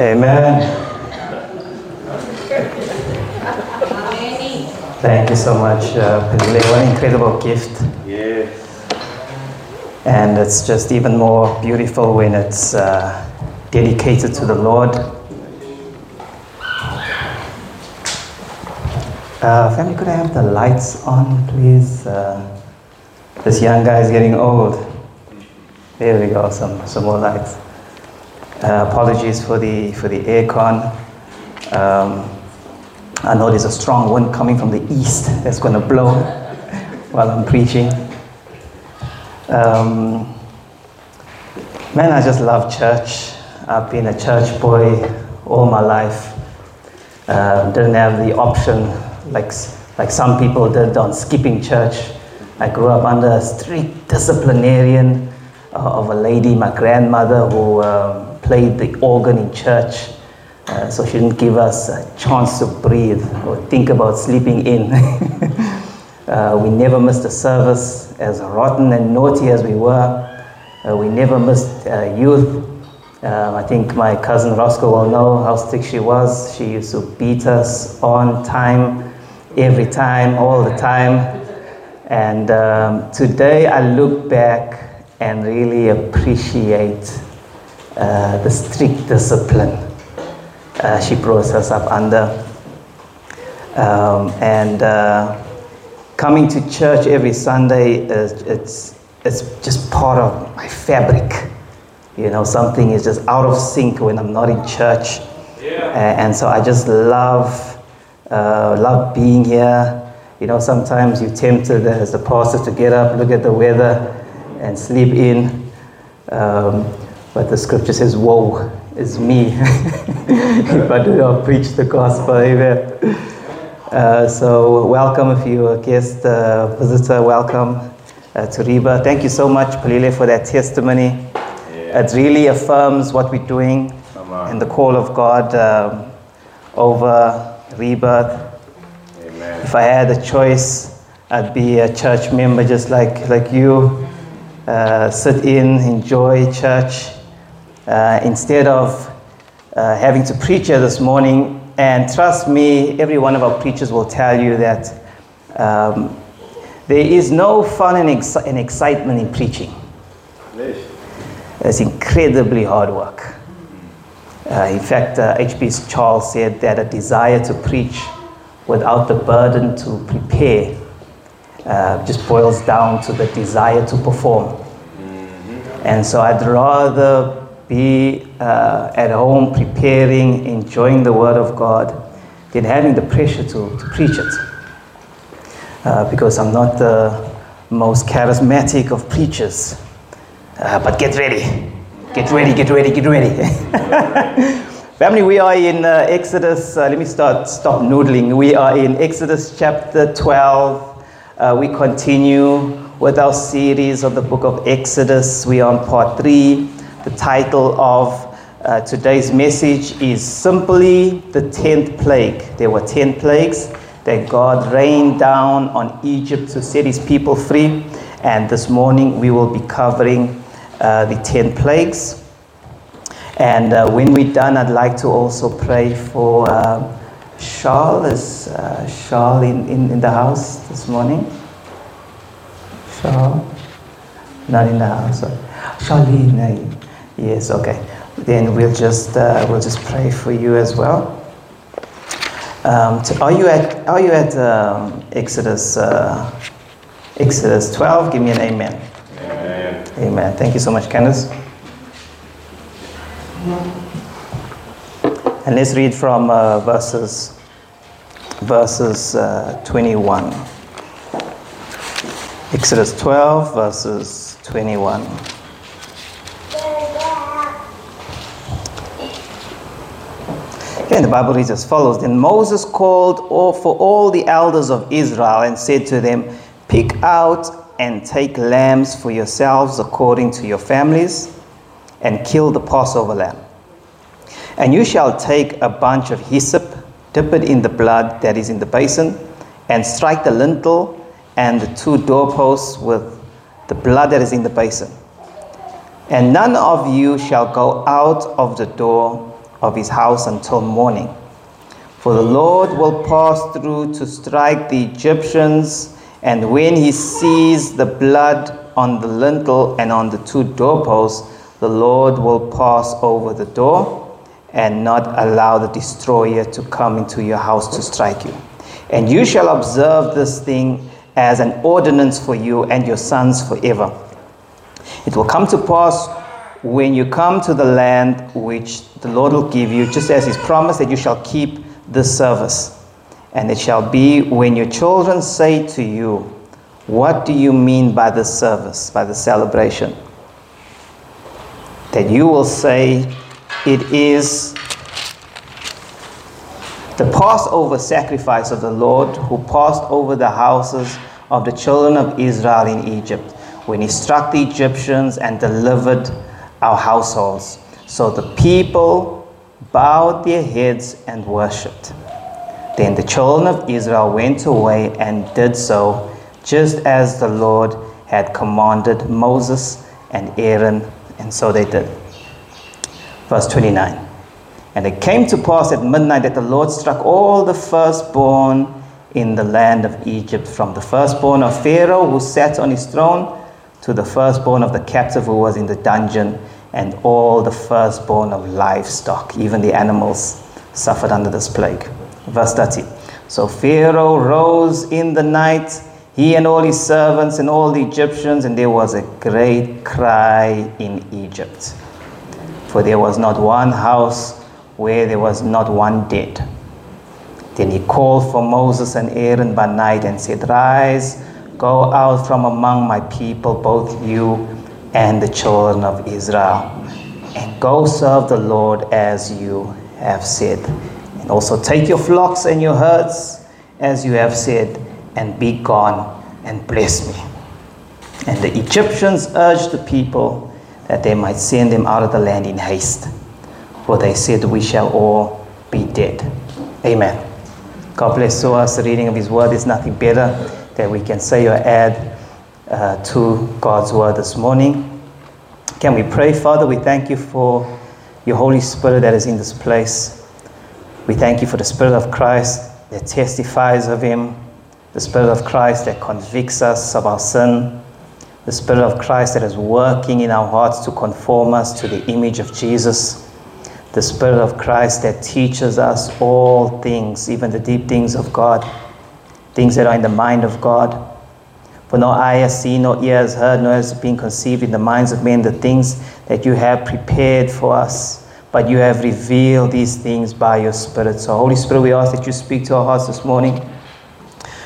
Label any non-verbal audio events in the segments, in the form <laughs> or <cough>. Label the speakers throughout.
Speaker 1: Amen. Thank you so much, uh, What an incredible gift.
Speaker 2: Yes.
Speaker 1: And it's just even more beautiful when it's uh, dedicated to the Lord. Uh, family, could I have the lights on, please? Uh, this young guy is getting old. There we go, some, some more lights. Uh, apologies for the, for the aircon. Um, I know there's a strong wind coming from the east that's going to blow <laughs> while I'm preaching. Um, man, I just love church. I've been a church boy all my life. Uh, didn't have the option like, like some people did on skipping church. I grew up under a strict disciplinarian uh, of a lady, my grandmother, who um, played the organ in church. Uh, so she didn't give us a chance to breathe or think about sleeping in. <laughs> uh, we never missed a service, as rotten and naughty as we were. Uh, we never missed uh, youth. Um, I think my cousin Roscoe will know how strict she was. She used to beat us on time, every time, all the time. And um, today I look back and really appreciate the strict discipline uh, she brought us up under. Um, and uh, coming to church every Sunday is it's it's just part of my fabric. You know, something is just out of sync when I'm not in church. Yeah. Uh, and so I just love uh, love being here. You know, sometimes you're tempted as a pastor to get up, look at the weather, and sleep in. Um, but the scripture says, Woe is me <laughs> if I do not preach the gospel. Amen. Uh, so, welcome if you're a guest uh, visitor, welcome uh, to Reba. Thank you so much, Palile, for that testimony. Yeah. It really affirms what we're doing and the call of God um, over Rebirth. Amen. If I had a choice, I'd be a church member just like, like you. Uh, sit in, enjoy church, uh, instead of uh, having to preach here this morning. And trust me, every one of our preachers will tell you that um, there is no fun and, ex- and, excitement in preaching. It's incredibly hard work. Uh, in fact, H.B. Uh, Charles said that a desire to preach without the burden to prepare uh, just boils down to the desire to perform. Mm-hmm. And so I'd rather be uh, at home preparing, enjoying the Word of God, than having the pressure to, to preach it. Uh, because I'm not the most charismatic of preachers. Uh, but get ready. Get ready, get ready, get ready. <laughs> Family, we are in uh, Exodus. Uh, let me start, stop noodling. We are in Exodus chapter 12. Uh, we continue with our series of the book of Exodus. We are on part 3. The title of uh, today's message is simply the 10th plague. There were 10 plagues that God rained down on Egypt to set his people free. And this morning we will be covering uh, the 10 plagues. And uh, when we're done, I'd like to also pray for uh, Charles. Is uh, Charles in, in, in the house this morning? Charles? Not in the house. Charlene. Yes, okay. Then we'll just uh, we'll just pray for you as well. Um, to, are you at Are you at um, Exodus uh, Exodus 12? Give me an amen. Amen. Amen. Thank you so much, Candace. And let's read from uh, verses verses uh, 21. Exodus 12, verses 21. The Bible reads as follows Then Moses called all for all the elders of Israel and said to them, Pick out and take lambs for yourselves according to your families, and kill the Passover lamb. And you shall take a bunch of hyssop, dip it in the blood that is in the basin, and strike the lintel and the two doorposts with the blood that is in the basin. And none of you shall go out of the door of his house until morning. For the Lord will pass through to strike the Egyptians, and when he sees the blood on the lintel and on the two doorposts, the Lord will pass over the door and not allow the destroyer to come into your house to strike you. And you shall observe this thing as an ordinance for you and your sons forever. It will come to pass when you come to the land which the Lord will give you, just as His promise that you shall keep this service. And it shall be when your children say to you, What do you mean by the service, by the celebration? That you will say, It is the Passover sacrifice of the Lord who passed over the houses of the children of Israel in Egypt when he struck the Egyptians and delivered our households. So the people bowed their heads and worshipped. Then the children of Israel went away and did so, just as the Lord had commanded Moses and Aaron, and so they did. Verse 29. And it came to pass at midnight that the Lord struck all the firstborn in the land of Egypt, from the firstborn of Pharaoh who sat on his throne to the firstborn of the captive who was in the dungeon, and all the firstborn of livestock, even the animals, suffered under this plague. Verse 30. So Pharaoh rose in the night, he and all his servants and all the Egyptians, and there was a great cry in Egypt. For there was not one house where there was not one dead. Then he called for Moses and Aaron by night and said, Rise Go out from among my people, both you and the children of Israel, and go serve the Lord as you have said. And also take your flocks and your herds as you have said, and be gone and bless me. And the Egyptians urged the people that they might send them out of the land in haste, for they said, We shall all be dead. Amen. God bless us. The reading of His word is nothing better we can say or add uh, to God's word this morning. Can we pray, Father? We thank you for your Holy Spirit that is in this place. We thank you for the Spirit of Christ that testifies of Him, the Spirit of Christ that convicts us of our sin, the Spirit of Christ that is working in our hearts to conform us to the image of Jesus, the Spirit of Christ that teaches us all things, even the deep things of God things that are in the mind of God. For no eye has seen, no ear has heard, nor has been conceived in the minds of men the things that you have prepared for us. But you have revealed these things by your Spirit. So, Holy Spirit, we ask that you speak to our hearts this morning.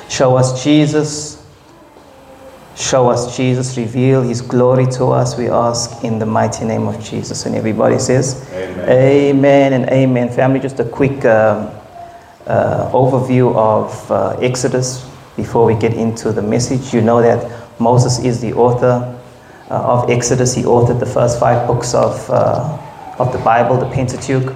Speaker 1: Show us Jesus. Show us Jesus. Reveal his glory to us, we ask in the mighty name of Jesus. And everybody says, Amen, amen and amen. Family, just a quick. Um, uh, overview of uh, Exodus before we get into the message. You know that Moses is the author uh, of Exodus. He authored the first five books of, uh, of the Bible, the Pentateuch,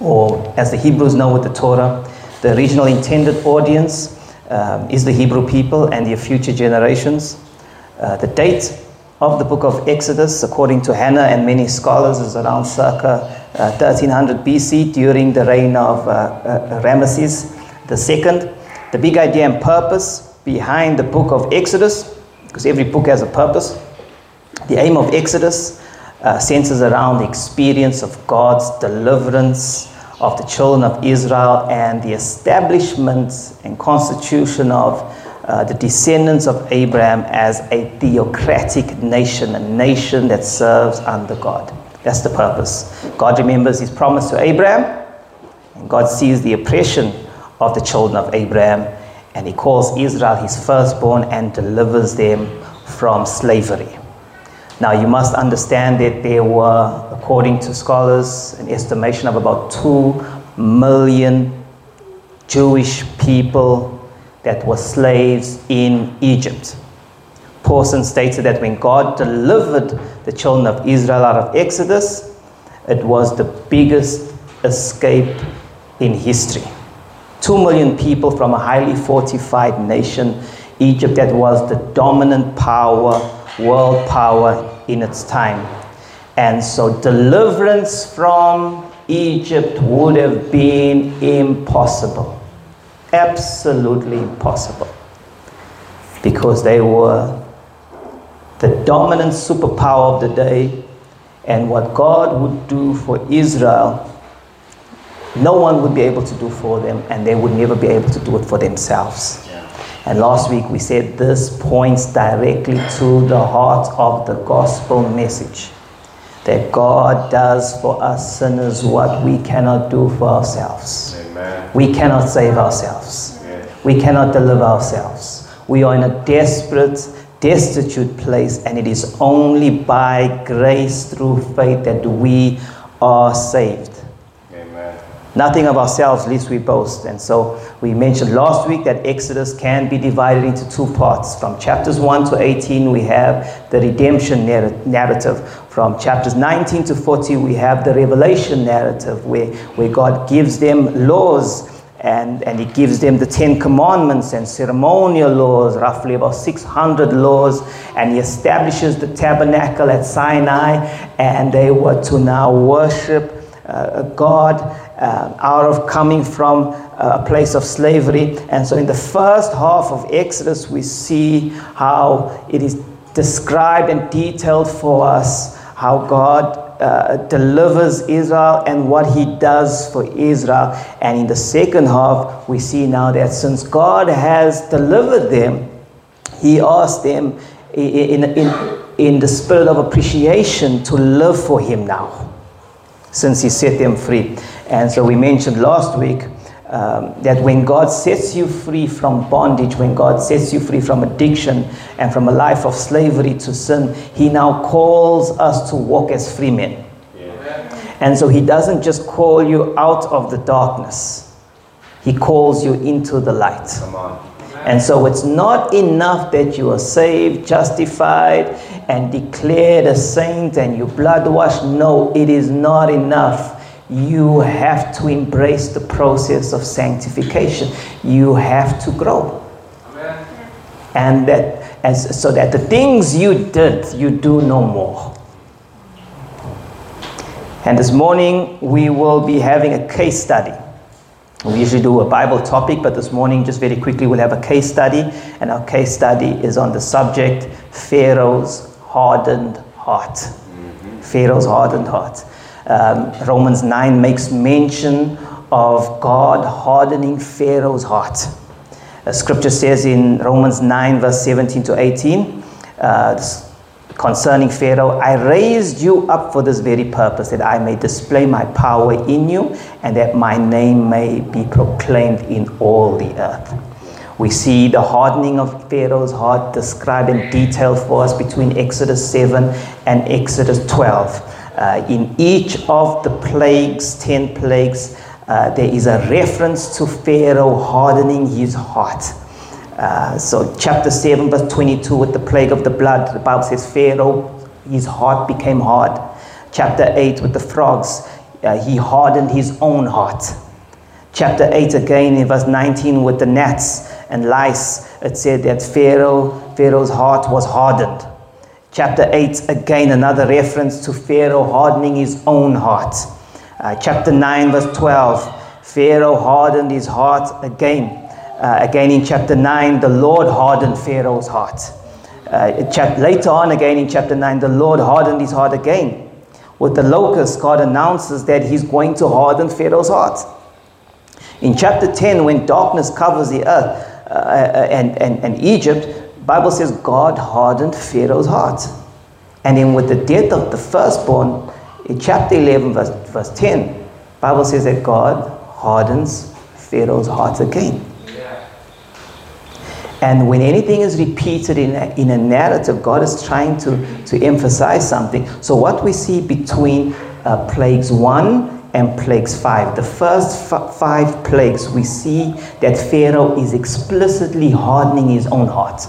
Speaker 1: or as the Hebrews know with the Torah. The original intended audience um, is the Hebrew people and their future generations. Uh, the date of the book of Exodus, according to Hannah and many scholars, is around circa 1300 uh, BC during the reign of uh, uh, Ramesses II. The big idea and purpose behind the book of Exodus, because every book has a purpose, the aim of Exodus uh, centers around the experience of God's deliverance of the children of Israel and the establishment and constitution of uh, the descendants of Abraham as a theocratic nation, a nation that serves under God. That's the purpose. God remembers his promise to Abraham, and God sees the oppression of the children of Abraham, and he calls Israel his firstborn and delivers them from slavery. Now, you must understand that there were, according to scholars, an estimation of about 2 million Jewish people that were slaves in Egypt. Pawson stated that when God delivered the children of Israel out of Exodus, it was the biggest escape in history. Two million people from a highly fortified nation, Egypt, that was the dominant power, world power in its time. And so, deliverance from Egypt would have been impossible. Absolutely impossible. Because they were the dominant superpower of the day, and what God would do for Israel, no one would be able to do for them, and they would never be able to do it for themselves. And last week we said this points directly to the heart of the gospel message that God does for us sinners what we cannot do for ourselves. Amen. We cannot save ourselves. We cannot deliver ourselves. We are in a desperate, destitute place, and it is only by grace through faith that we are saved. Nothing of ourselves lest we boast. And so we mentioned last week that Exodus can be divided into two parts. From chapters 1 to 18, we have the redemption narrative. From chapters 19 to 40, we have the revelation narrative where, where God gives them laws and, and he gives them the Ten Commandments and ceremonial laws, roughly about 600 laws, and he establishes the tabernacle at Sinai, and they were to now worship uh, God uh, out of coming from a place of slavery. And so, in the first half of Exodus, we see how it is described and detailed for us how God uh, delivers Israel and what he does for Israel. And in the second half, we see now that since God has delivered them, he asks them in, in, in the spirit of appreciation to live for him now since he set them free. And so we mentioned last week um, that when God sets you free from bondage, when God sets you free from addiction and from a life of slavery to sin, He now calls us to walk as free men. Yeah. And so He doesn't just call you out of the darkness, He calls you into the light. And so it's not enough that you are saved, justified, and declared a saint and you blood washed. No, it is not enough. You have to embrace the process of sanctification. You have to grow. Amen. And that as so that the things you did, you do no more. And this morning we will be having a case study. We usually do a Bible topic, but this morning, just very quickly, we'll have a case study. And our case study is on the subject Pharaoh's hardened heart. Mm-hmm. Pharaoh's hardened heart. Um, Romans 9 makes mention of God hardening Pharaoh's heart. Uh, scripture says in Romans 9, verse 17 to 18, uh, concerning Pharaoh, I raised you up for this very purpose, that I may display my power in you, and that my name may be proclaimed in all the earth. We see the hardening of Pharaoh's heart described in detail for us between Exodus 7 and Exodus 12. Uh, in each of the plagues, 10 plagues, uh, there is a reference to Pharaoh hardening his heart. Uh, so, chapter 7, verse 22, with the plague of the blood, the Bible says, Pharaoh, his heart became hard. Chapter 8, with the frogs, uh, he hardened his own heart. Chapter 8, again in verse 19, with the gnats and lice, it said that Pharaoh, Pharaoh's heart was hardened. Chapter 8, again, another reference to Pharaoh hardening his own heart. Uh, chapter 9, verse 12, Pharaoh hardened his heart again. Uh, again in chapter 9, the Lord hardened Pharaoh's heart. Uh, chap- later on, again in chapter 9, the Lord hardened his heart again. With the locust, God announces that he's going to harden Pharaoh's heart. In chapter 10, when darkness covers the earth uh, uh and, and, and Egypt, Bible says God hardened Pharaoh's heart. And then with the death of the firstborn, in chapter 11, verse, verse 10, Bible says that God hardens Pharaoh's heart again. And when anything is repeated in a, in a narrative, God is trying to, to emphasize something. So, what we see between uh, plagues one and plagues five, the first f- five plagues, we see that Pharaoh is explicitly hardening his own heart.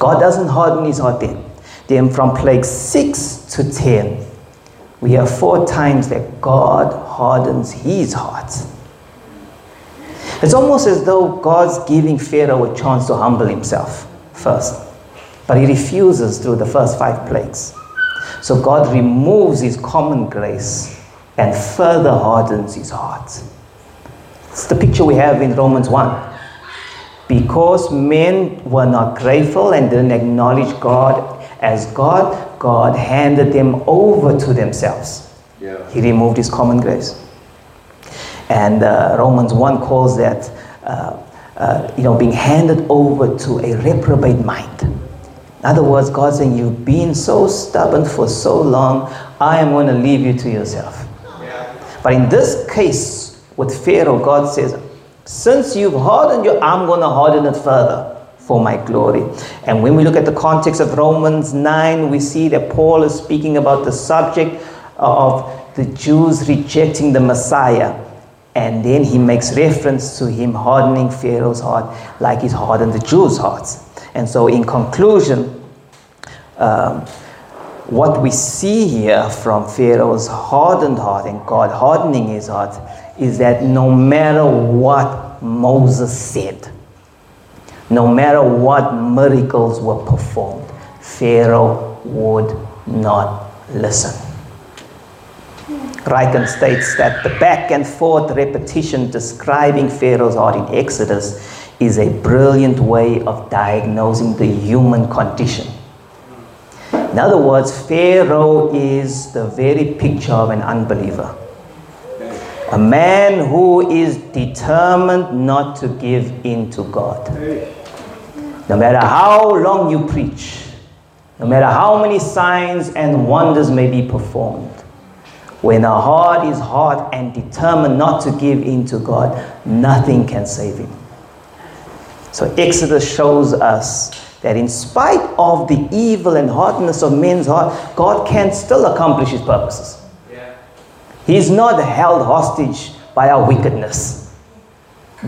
Speaker 1: God doesn't harden his heart then. Then, from plague six to ten, we have four times that God hardens his heart. It's almost as though God's giving Pharaoh a chance to humble himself first. But he refuses through the first five plagues. So God removes his common grace and further hardens his heart. It's the picture we have in Romans 1. Because men were not grateful and didn't acknowledge God as God, God handed them over to themselves. Yeah. He removed his common grace. And uh, Romans 1 calls that, uh, uh, you know, being handed over to a reprobate mind. In other words, God saying, You've been so stubborn for so long, I am going to leave you to yourself. Yeah. But in this case, with Pharaoh, God says, Since you've hardened you, I'm going to harden it further for my glory. And when we look at the context of Romans 9, we see that Paul is speaking about the subject of the Jews rejecting the Messiah. And then he makes reference to him hardening Pharaoh's heart like he's hardened the Jews' hearts. And so, in conclusion, um, what we see here from Pharaoh's hardened heart and God hardening his heart is that no matter what Moses said, no matter what miracles were performed, Pharaoh would not listen. Ryken states that the back and forth repetition describing Pharaoh's heart in Exodus is a brilliant way of diagnosing the human condition. In other words, Pharaoh is the very picture of an unbeliever. A man who is determined not to give in to God. No matter how long you preach, no matter how many signs and wonders may be performed, when a heart is hard and determined not to give in to God, nothing can save him. So Exodus shows us that in spite of the evil and hardness of men's heart, God can still accomplish his purposes. Yeah. He's not held hostage by our wickedness.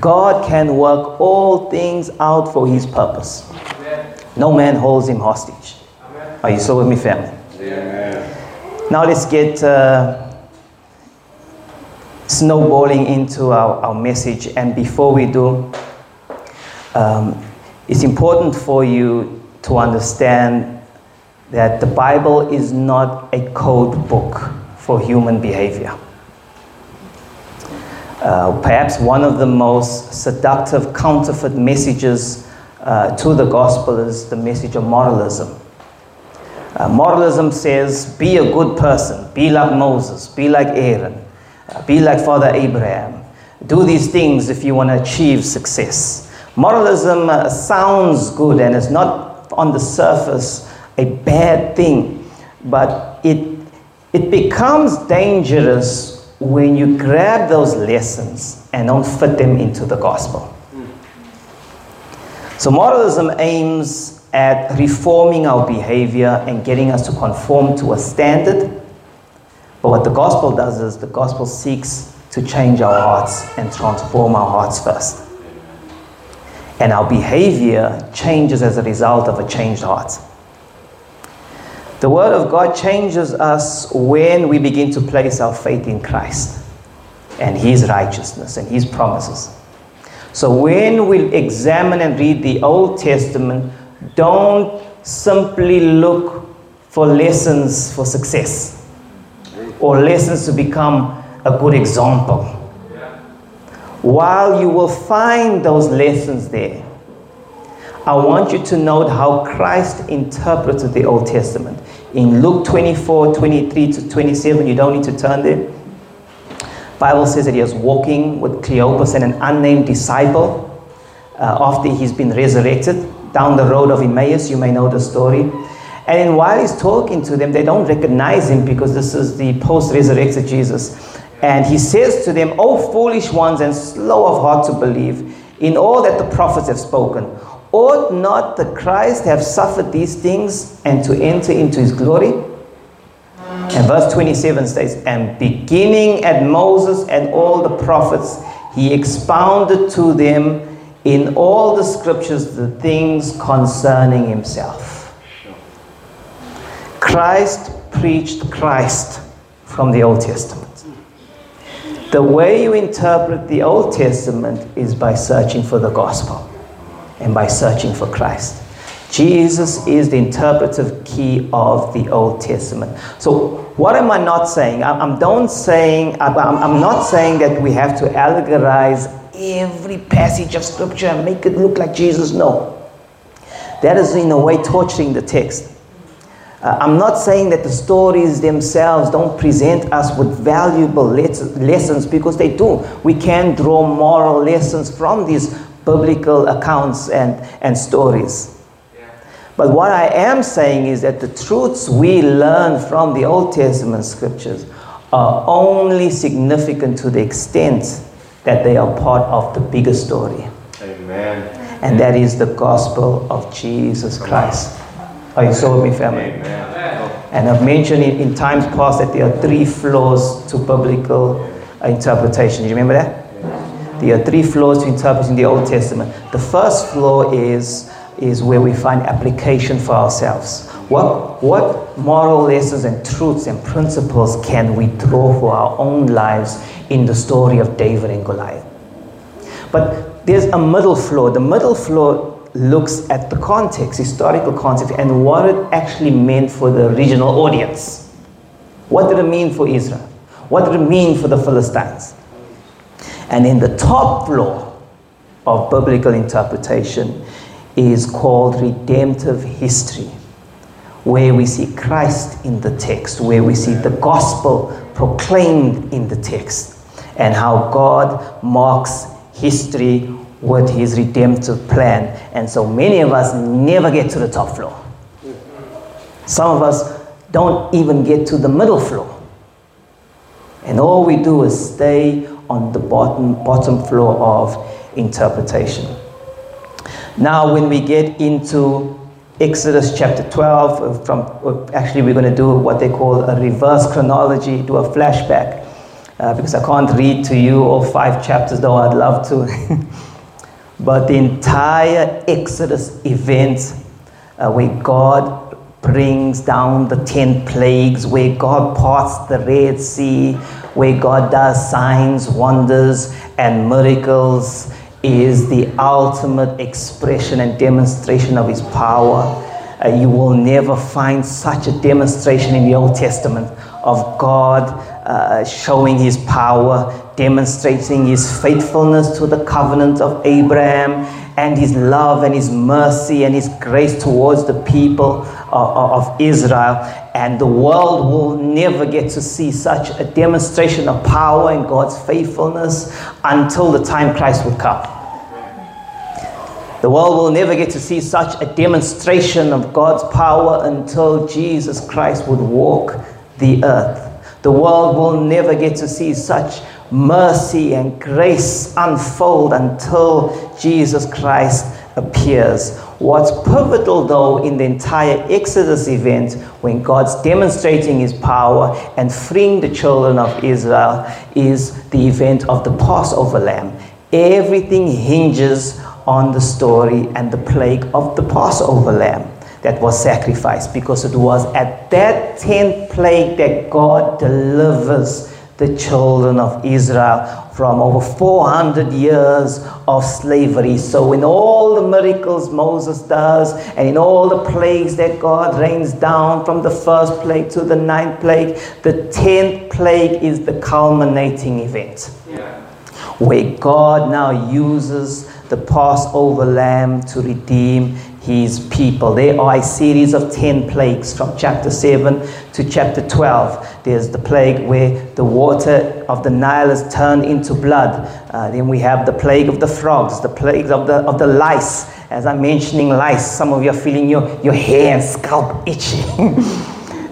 Speaker 1: God can work all things out for his purpose. Amen. No man holds him hostage. Amen. Are you still with me, family? Amen. Now let's get uh, snowballing into our, our message. And before we do, um, it's important for you to understand that the Bible is not a code book for human behavior. Uh, perhaps one of the most seductive counterfeit messages uh, to the gospel is the message of moralism. Uh, moralism says, be a good person, be like Moses, be like Aaron, uh, be like Father Abraham. Do these things if you want to achieve success. Moralism uh, sounds good and it's not on the surface a bad thing, but it, it becomes dangerous when you grab those lessons and don't fit them into the gospel. So, moralism aims at reforming our behavior and getting us to conform to a standard. But what the gospel does is the gospel seeks to change our hearts and transform our hearts first. And our behavior changes as a result of a changed heart. The Word of God changes us when we begin to place our faith in Christ and His righteousness and His promises. So when we examine and read the Old Testament, don't simply look for lessons for success or lessons to become a good example. While you will find those lessons there, I want you to note how Christ interpreted the Old Testament. In Luke 24 23 to 27, you don't need to turn there. Bible says that he was walking with Cleopas and an unnamed disciple uh, after he's been resurrected down the road of Emmaus. You may know the story. And while he's talking to them, they don't recognize him because this is the post resurrected Jesus. And he says to them, O foolish ones and slow of heart to believe in all that the prophets have spoken. Ought not the Christ have suffered these things and to enter into his glory? And verse 27 states, And beginning at Moses and all the prophets, he expounded to them in all the scriptures the things concerning himself. Christ preached Christ from the Old Testament. The way you interpret the Old Testament is by searching for the gospel and by searching for Christ. Jesus is the interpretive key of the Old Testament. So, what am I not saying? I'm, don't saying I'm, I'm not saying that we have to allegorize every passage of Scripture and make it look like Jesus. No, that is in a way torturing the text. Uh, I'm not saying that the stories themselves don't present us with valuable lessons because they do. We can draw moral lessons from these biblical accounts and, and stories. But what I am saying is that the truths we learn from the Old Testament scriptures are only significant to the extent that they are part of the bigger story.
Speaker 2: Amen.
Speaker 1: And that is the gospel of Jesus Christ. Are you so with me, family?
Speaker 2: Amen.
Speaker 1: And I've mentioned in, in times past that there are three floors to biblical interpretation. Do you remember that? There are uh, three floors to interpreting the Old Testament. The first floor is, is where we find application for ourselves. What, what moral lessons and truths and principles can we draw for our own lives in the story of David and Goliath? But there's a middle floor. The middle floor looks at the context, historical context, and what it actually meant for the original audience. What did it mean for Israel? What did it mean for the Philistines? And in the top floor of biblical interpretation is called redemptive history, where we see Christ in the text, where we see the gospel proclaimed in the text, and how God marks history with his redemptive plan. And so many of us never get to the top floor. Some of us don't even get to the middle floor. And all we do is stay on the bottom, bottom floor of interpretation. Now, when we get into Exodus chapter 12, uh, from uh, actually, we're going to do what they call a reverse chronology, do a flashback, uh, because I can't read to you all five chapters, though I'd love to. <laughs> But the entire Exodus event, uh, where God brings down the 10 plagues, where God parts the Red Sea, where God does signs, wonders, and miracles, is the ultimate expression and demonstration of His power. Uh, you will never find such a demonstration in the Old Testament of God uh, showing his power, demonstrating his faithfulness to the covenant of Abraham, and his love and his mercy and his grace towards the people of, of Israel. And the world will never get to see such a demonstration of power and God's faithfulness until the time Christ would come. The world will never get to see such a demonstration of God's power until Jesus Christ would walk the earth. The world will never get to see such mercy and grace unfold until Jesus Christ appears. What's pivotal, though, in the entire Exodus event, when God's demonstrating his power and freeing the children of Israel, is the event of the Passover lamb. Everything hinges on the story and the plague of the Passover lamb that was sacrificed because it was at that 10th plague that God delivers the children of Israel from over 400 years of slavery. So, in all the miracles Moses does, and in all the plagues that God rains down from the first plague to the ninth plague, the 10th plague is the culminating event. Yeah. Where God now uses the Passover lamb to redeem his people. There are a series of 10 plagues from chapter 7 to chapter 12. There's the plague where the water of the Nile is turned into blood. Uh, then we have the plague of the frogs, the plagues of the, of the lice. As I'm mentioning lice, some of you are feeling your, your hair and scalp <laughs> itching.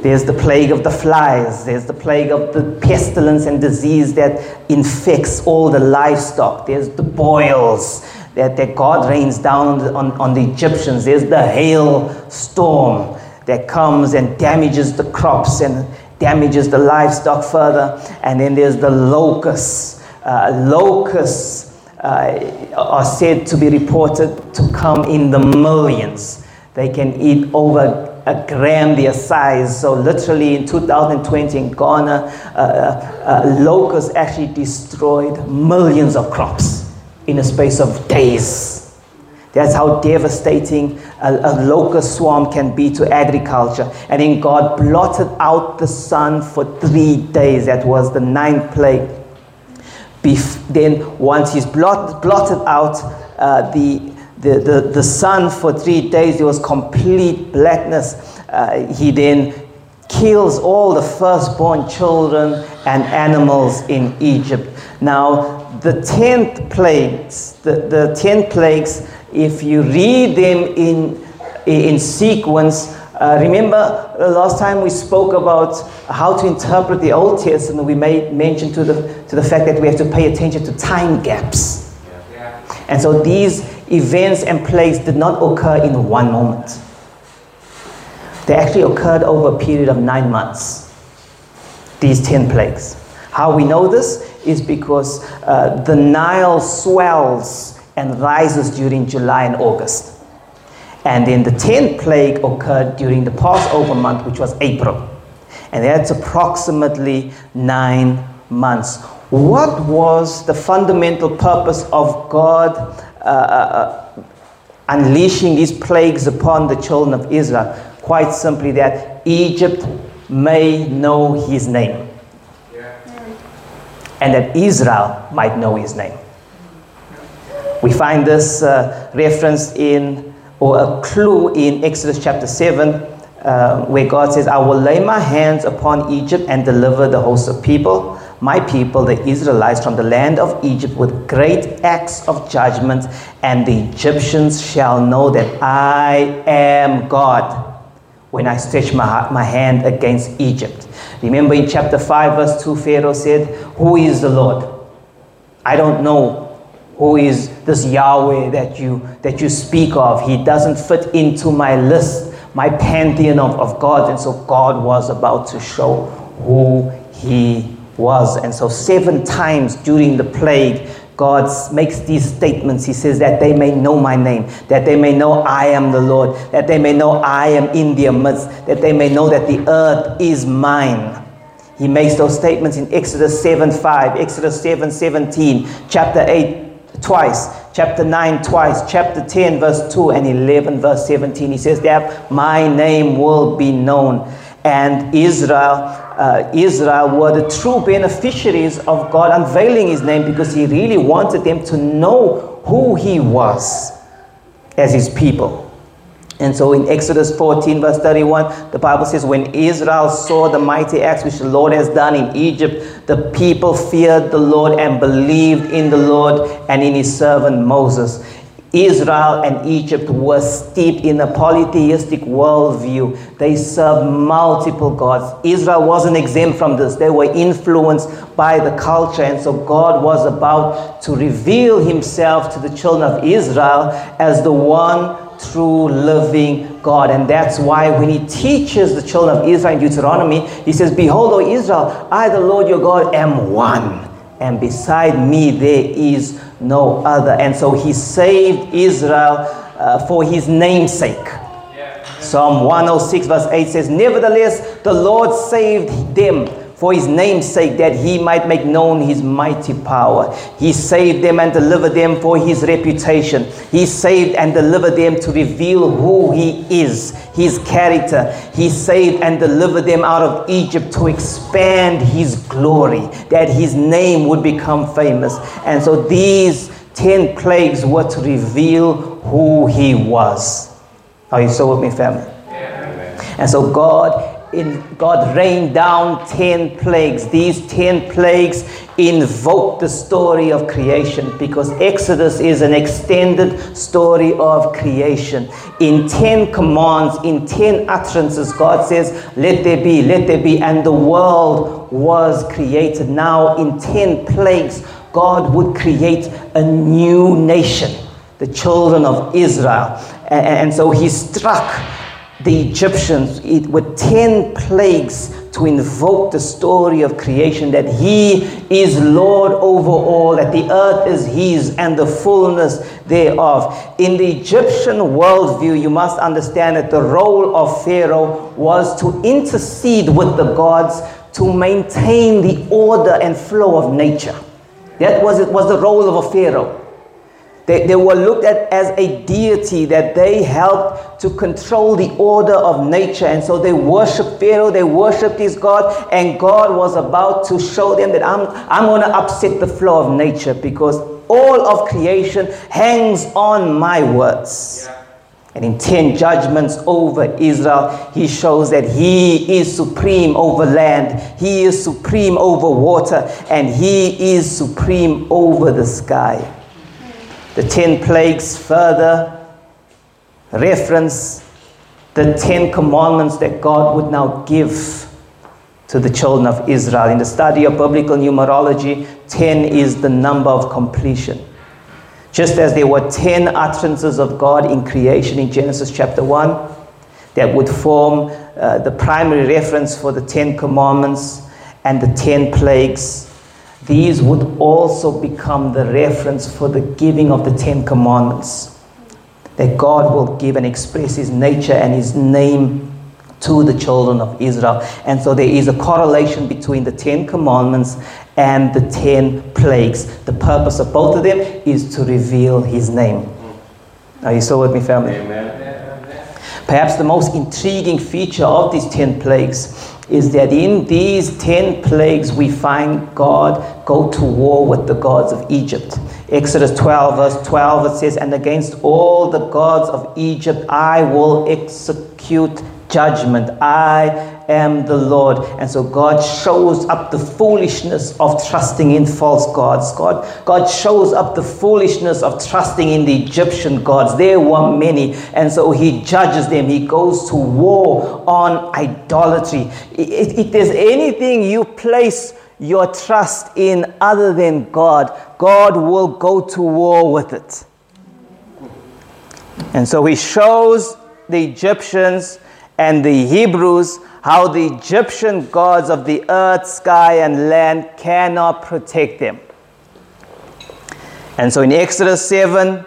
Speaker 1: There's the plague of the flies. There's the plague of the pestilence and disease that infects all the livestock. There's the boils that, that God rains down on, on the Egyptians. There's the hail storm that comes and damages the crops and damages the livestock further. And then there's the locusts. Uh, locusts uh, are said to be reported to come in the millions. They can eat over a gram their size. So literally in 2020 in Ghana, uh, uh, uh, locusts actually destroyed millions of crops in a space of days. That's how devastating a, a, locust swarm can be to agriculture. And then God blotted out the sun for three days. That was the ninth plague. Bef- then, once he's blot- blotted out uh, the, the, the, the sun for three days, there was complete blackness. Uh, he then kills all the firstborn children and animals in Egypt. Now, the tenth plagues, the, the ten plagues, if you read them in, in sequence, uh, remember the last time we spoke about how to interpret the Old Testament, we made mention to the, to the fact that we have to pay attention to time gaps. Yeah. And so these events and plagues did not occur in one moment. They actually occurred over a period of nine months. These ten plagues. How we know this is because uh, the Nile swells and rises during July and August. And then the 10th plague occurred during the Passover month, which was April. And that's approximately nine months. What was the fundamental purpose of God uh, uh, unleashing these plagues upon the children of Israel? Quite simply, that Egypt may know his name and that Israel might know his name. We find this uh, reference in, or a clue in Exodus chapter 7, uh, where God says, I will lay my hands upon Egypt and deliver the host of people, my people, the Israelites, from the land of Egypt with great acts of judgment, and the Egyptians shall know that I am God when I stretch my, my hand against Egypt. Remember in chapter 5, verse 2, Pharaoh said, Who is the Lord? I don't know who is this Yahweh that you, that you speak of. He doesn't fit into my list, my pantheon of, of gods. And so God was about to show who he was. And so, seven times during the plague, God makes these statements. He says that they may know my name, that they may know I am the Lord, that they may know I am in their midst, that they may know that the earth is mine. He makes those statements in Exodus 7 5, Exodus 7 17, chapter 8 twice, chapter 9 twice, chapter 10, verse 2, and 11, verse 17. He says that my name will be known. And Israel uh, Israel were the true beneficiaries of God unveiling his name because he really wanted them to know who he was as his people. And so in Exodus 14, verse 31, the Bible says, When Israel saw the mighty acts which the Lord has done in Egypt, the people feared the Lord and believed in the Lord and in his servant Moses. Israel and Egypt were steeped in a polytheistic worldview. They served multiple gods. Israel wasn't exempt from this. They were influenced by the culture. And so God was about to reveal himself to the children of Israel as the one true living God. And that's why when he teaches the children of Israel in Deuteronomy, he says, Behold, O Israel, I, the Lord your God, am one. And beside me there is no other. And so he saved Israel uh, for his namesake. Yeah. Psalm 106, verse 8 says, Nevertheless, the Lord saved them for his name's sake, that he might make known his mighty power. He saved them and delivered them for his reputation. He saved and delivered them to reveal who he is, his character. He saved and delivered them out of Egypt to expand his glory, that his name would become famous. And so these 10 plagues were to reveal who he was. Are you still with me, family? Yeah. And so God in God rained down 10 plagues. These 10 plagues invoke the story of creation because Exodus is an extended story of creation. In 10 commands, in 10 utterances, God says, Let there be, let there be, and the world was created. Now, in 10 plagues, God would create a new nation, the children of Israel. And, so he struck the Egyptians it, with 10 plagues to invoke the story of creation that He is Lord over all, that the earth is His and the fullness thereof. In the Egyptian worldview, you must understand that the role of Pharaoh was to intercede with the gods to maintain the order and flow of nature. That was, it was the role of a Pharaoh They, they were looked at as a deity that they helped to control the order of nature. And so they worshiped Pharaoh, they worshiped his God, and God was about to show them that I'm, I'm going to upset the flow of nature because all of creation hangs on my words. Yeah. And in 10 judgments over Israel, he shows that he is supreme over land, he is supreme over water, and he is supreme over the sky. The 10 plagues further reference the 10 commandments that God would now give to the children of Israel. In the study of biblical numerology, 10 is the number of completion. Just as there were 10 utterances of God in creation in Genesis chapter 1 that would form uh, the primary reference for the 10 commandments and the 10 plagues, these would also become the reference for the giving of the Ten Commandments. That God will give and express His nature and His name to the children of Israel. And so there is a correlation between the Ten Commandments and the Ten Plagues. The purpose of both of them is to reveal His name. Are you still with me, family? Amen. Perhaps the most intriguing feature of these ten plagues is that in these 10 plagues we find God go to war with the gods of Egypt. Exodus 12, verse 12, it says, And against all the gods of Egypt I will execute judgment. I am the Lord. And so God shows up the foolishness of trusting in false gods. God, God shows up the foolishness of trusting in the Egyptian gods. There were many. And so he judges them. He goes to war on idolatry. If, if there's anything you place your trust in other than God, God will go to war with it. And so he shows the Egyptians and the Hebrews how the Egyptian gods of the earth, sky, and land cannot protect them. And so in Exodus 7,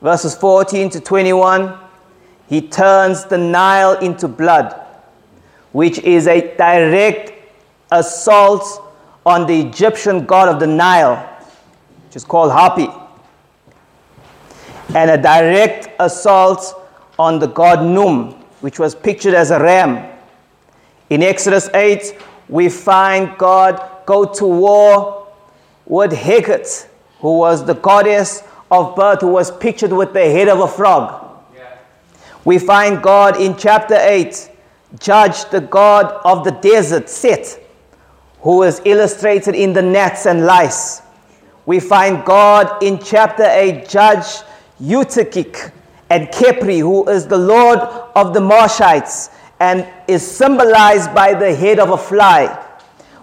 Speaker 1: verses 14 to 21, he turns the Nile into blood, which is a direct assault on the Egyptian god of the Nile, which is called Hapi, and a direct assault on the god Khnum, which was pictured as a ram in Exodus 8, we find God go to war with Heqet, who was the goddess of birth, who was pictured with the head of a frog. Yeah. We find God in chapter 8 judge the God of the desert, Set, who is illustrated in the gnats and lice. We find God in chapter 8 judge Uatchit and Khepri, who is the Lord of the Marshites and is symbolized by the head of a fly.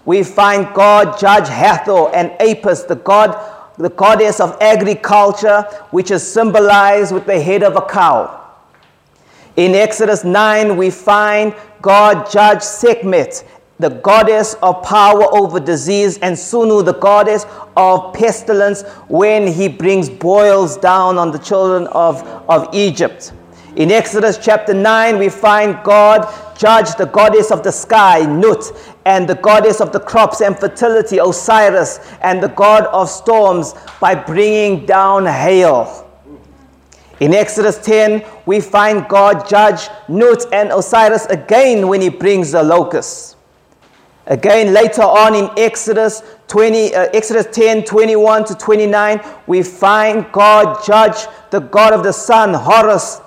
Speaker 1: We find God judge Hathor and Apis, the god, the goddess of agriculture, which is symbolized with the head of a cow. In Exodus 9, we find God judge Sekhmet, the goddess of power over disease, and Sunu, the goddess of pestilence, when he brings boils down on the children of, of Egypt. In Exodus chapter 9, we find God judge the goddess of the sky, Nut, and the goddess of the crops and fertility, Osiris, and the god of storms by bringing down hail. In Exodus 10, we find God judge Nut and Osiris again when he brings the locusts. Again, later on in Exodus 20, uh, Exodus 10, 21 to 29, we find God judge the god of the sun, Horus,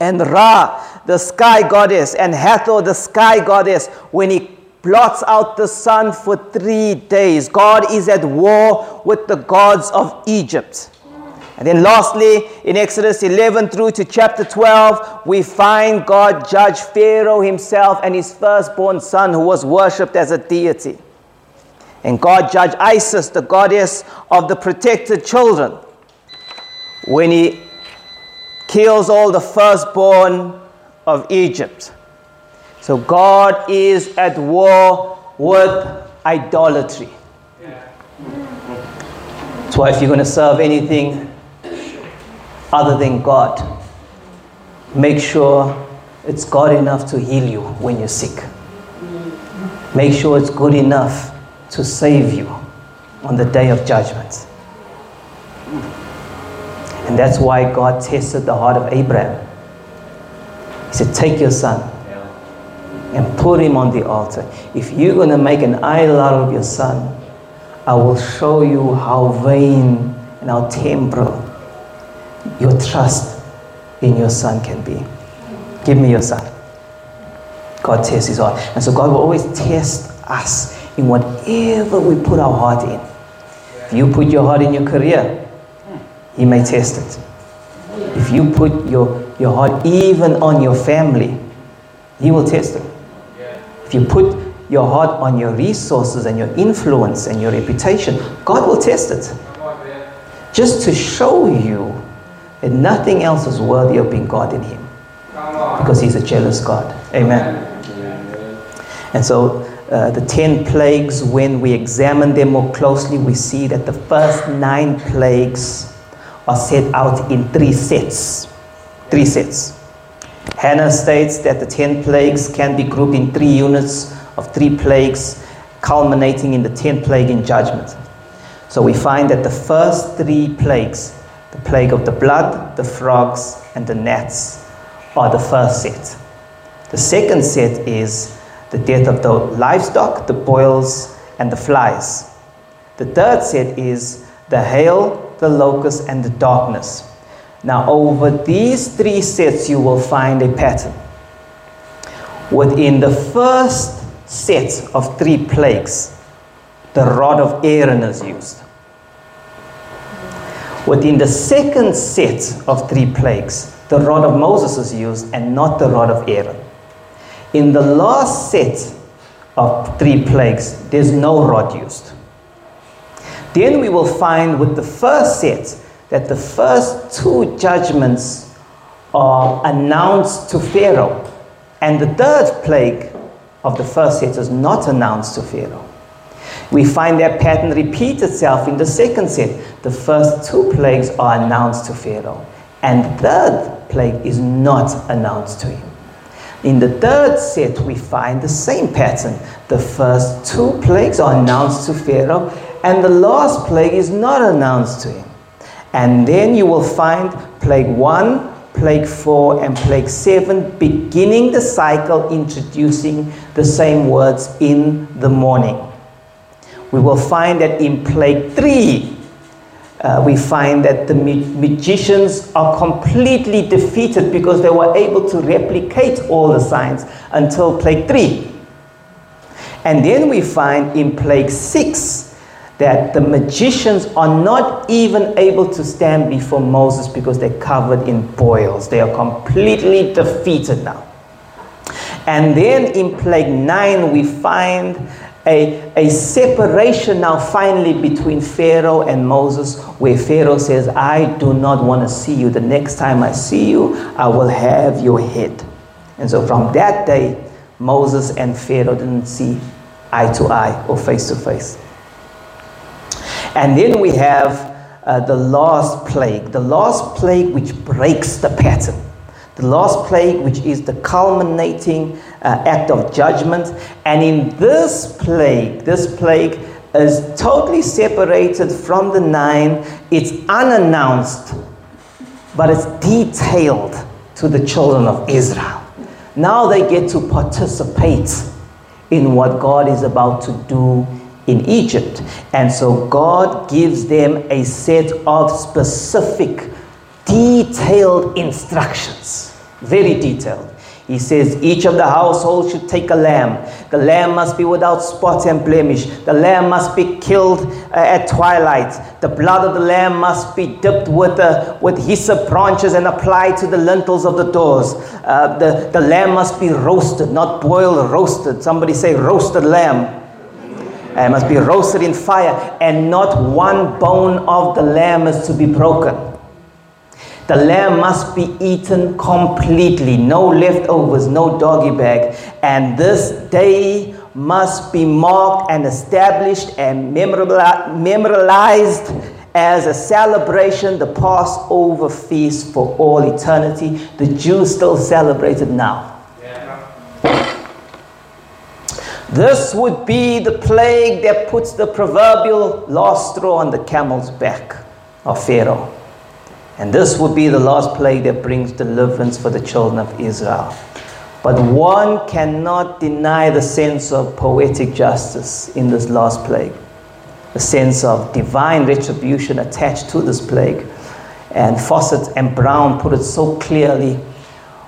Speaker 1: and Ra, the sky goddess, and Hathor, the sky goddess, when he blots out the sun for three days. God is at war with the gods of Egypt. And then lastly, in Exodus 11 through to chapter 12, we find God judge Pharaoh himself and his firstborn son who was worshipped as a deity. And God judge Isis, the goddess of the protected children, when he kills all the firstborn of Egypt. So God is at war with idolatry. That's why if you're going to serve anything other than God, make sure it's God enough to heal you when you're sick. Make sure it's good enough to save you on the day of judgment. And that's why God tested the heart of Abraham. He said, Take your son and put him on the altar. If you're going to make an idol out of your son, I will show you how vain and how temporal your trust in your son can be. Give me your son. God tests his heart. And so God will always test us in whatever we put our heart in. If you put your heart in your career, He may test it. If you put your, your heart even on your family, He will test it. If you put your heart on your resources and your influence and your reputation, God will test it. Just to show you nothing else is worthy of being God in Him. Because He's a jealous God. Amen. And so uh, the 10 plagues, when we examine them more closely, we see that the first nine plagues are set out in three sets. Three sets. Hannah states that the 10 plagues can be grouped in three units of three plagues, culminating in the 10th plague in judgment. So we find that the first three plagues, the plague of the blood, the frogs, and the gnats, are the first set. The second set is the death of the livestock, the boils, and the flies. The third set is the hail, the locust, and the darkness. Now, over these three sets, you will find a pattern. Within the first set of three plagues, the rod of Aaron is used. Within the second set of three plagues, the rod of Moses is used and not the rod of Aaron. In the last set of three plagues, there's no rod used. Then we will find with the first set that the first two judgments are announced to Pharaoh, and the third plague of the first set is not announced to Pharaoh. We find that pattern repeat itself in the second set. The first two plagues are announced to Pharaoh, and the third plague is not announced to him. In the third set, we find the same pattern. The first two plagues are announced to Pharaoh, and the last plague is not announced to him. And then you will find plague one, plague four, and plague seven beginning the cycle, introducing the same words in the morning. We will find that in plague three, uh, we find that the magicians are completely defeated because they were able to replicate all the signs until plague 3. And then we find in plague 6 that the magicians are not even able to stand before Moses because they're covered in boils. They are completely defeated now. And then in plague 9, we find a, a separation now finally between Pharaoh and Moses, where Pharaoh says, I do not want to see you. The next time I see you, I will have your head. And so from that day, Moses and Pharaoh didn't see eye to eye or face to face. And then we have uh, the last plague, the last plague which breaks the pattern. The last plague, which is the culminating uh, act of judgment. And in this plague, this plague is totally separated from the nine. It's unannounced, but it's detailed to the children of Israel. Now they get to participate in what God is about to do in Egypt. And so God gives them a set of specific, detailed instructions. Very detailed. He says each of the household should take a lamb. The lamb must be without spot and blemish. The lamb must be killed uh, at twilight. The blood of the lamb must be dipped with, uh, with hyssop branches and applied to the lintels of the doors. Uh, the, the lamb must be roasted, not boiled, roasted. Somebody say roasted lamb. It must be roasted in fire, and not one bone of the lamb is to be broken. The lamb must be eaten completely, no leftovers, no doggy bag. And this day must be marked and established and memorialized as a celebration, the Passover feast for all eternity. The Jews still celebrate it now. This would be the plague that puts the proverbial last straw on the camel's back of Pharaoh. And this would be the last plague that brings deliverance for the children of Israel. But one cannot deny the sense of poetic justice in this last plague, the sense of divine retribution attached to this plague. And Fausset and Brown put it so clearly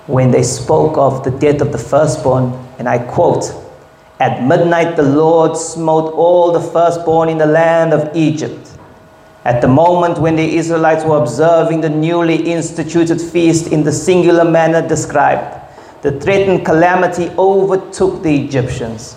Speaker 1: when they spoke of the death of the firstborn, and I quote, At midnight the Lord smote all the firstborn in the land of Egypt. At the moment when the Israelites were observing the newly instituted feast in the singular manner described, the threatened calamity overtook the Egyptians.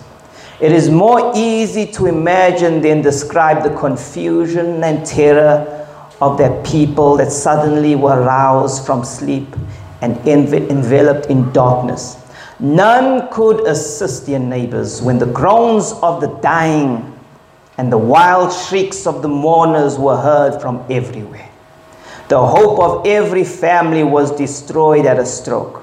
Speaker 1: It is more easy to imagine than describe the confusion and terror of their people that suddenly were roused from sleep and env- enveloped in darkness. None could assist their neighbors when the groans of the dying and the wild shrieks of the mourners were heard from everywhere. The hope of every family was destroyed at a stroke.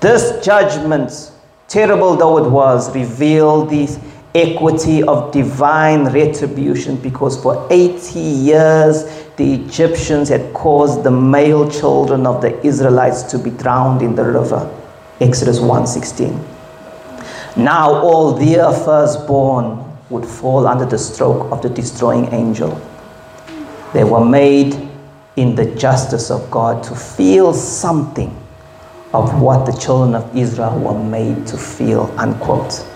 Speaker 1: This judgment, terrible though it was, revealed the equity of divine retribution because for 80 years the Egyptians had caused the male children of the Israelites to be drowned in the river. Exodus 1:16. Now all their firstborn would fall under the stroke of the destroying angel. They were made in the justice of God to feel something of what the children of Israel were made to feel, unquote.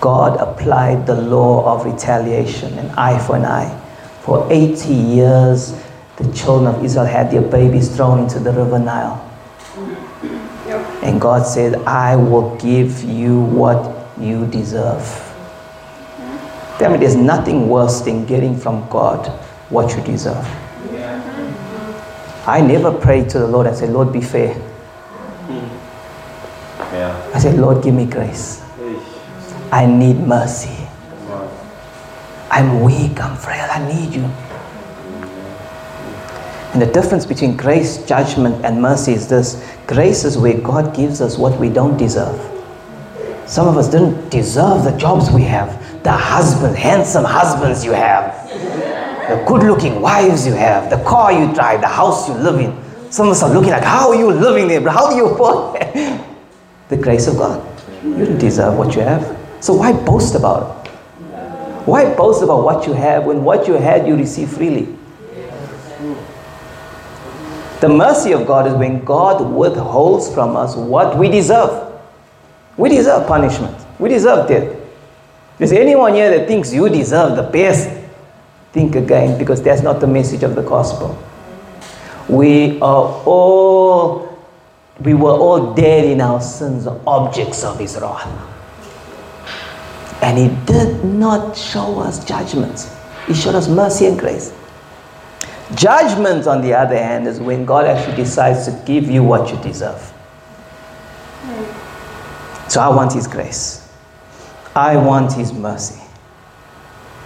Speaker 1: God applied the law of retaliation, an eye for an eye. For 80 years, the children of Israel had their babies thrown into the river Nile. And God said, I will give you what you deserve. Tell me, there's nothing worse than getting from God what you deserve. I never prayed to the Lord and said, Lord, be fair.
Speaker 2: Yeah.
Speaker 1: I said, Lord, give me grace. I need mercy. I'm weak, I'm frail, I need you. And the difference between grace, judgment, and mercy is this grace is where God gives us what we don't deserve. Some of us didn't deserve the jobs we have, the husband, handsome husbands you have, the good looking wives you have, the car you drive, the house you live in. Some of us are looking like, how are you living there? How do you <laughs> afford? The grace of God. You don't deserve what you have. So why boast about it? Why boast about what you have when what you had you receive freely? The mercy of God is when God withholds from us what we deserve. We deserve punishment. We deserve death. Is there anyone here that thinks you deserve the best? Think again because that's not the message of the gospel. We are all, we were all dead in our sins, objects of His wrath. And He did not show us judgment, He showed us mercy and grace. Judgment, on the other hand, is when God actually decides to give you what you deserve. So I want His grace. I want His mercy.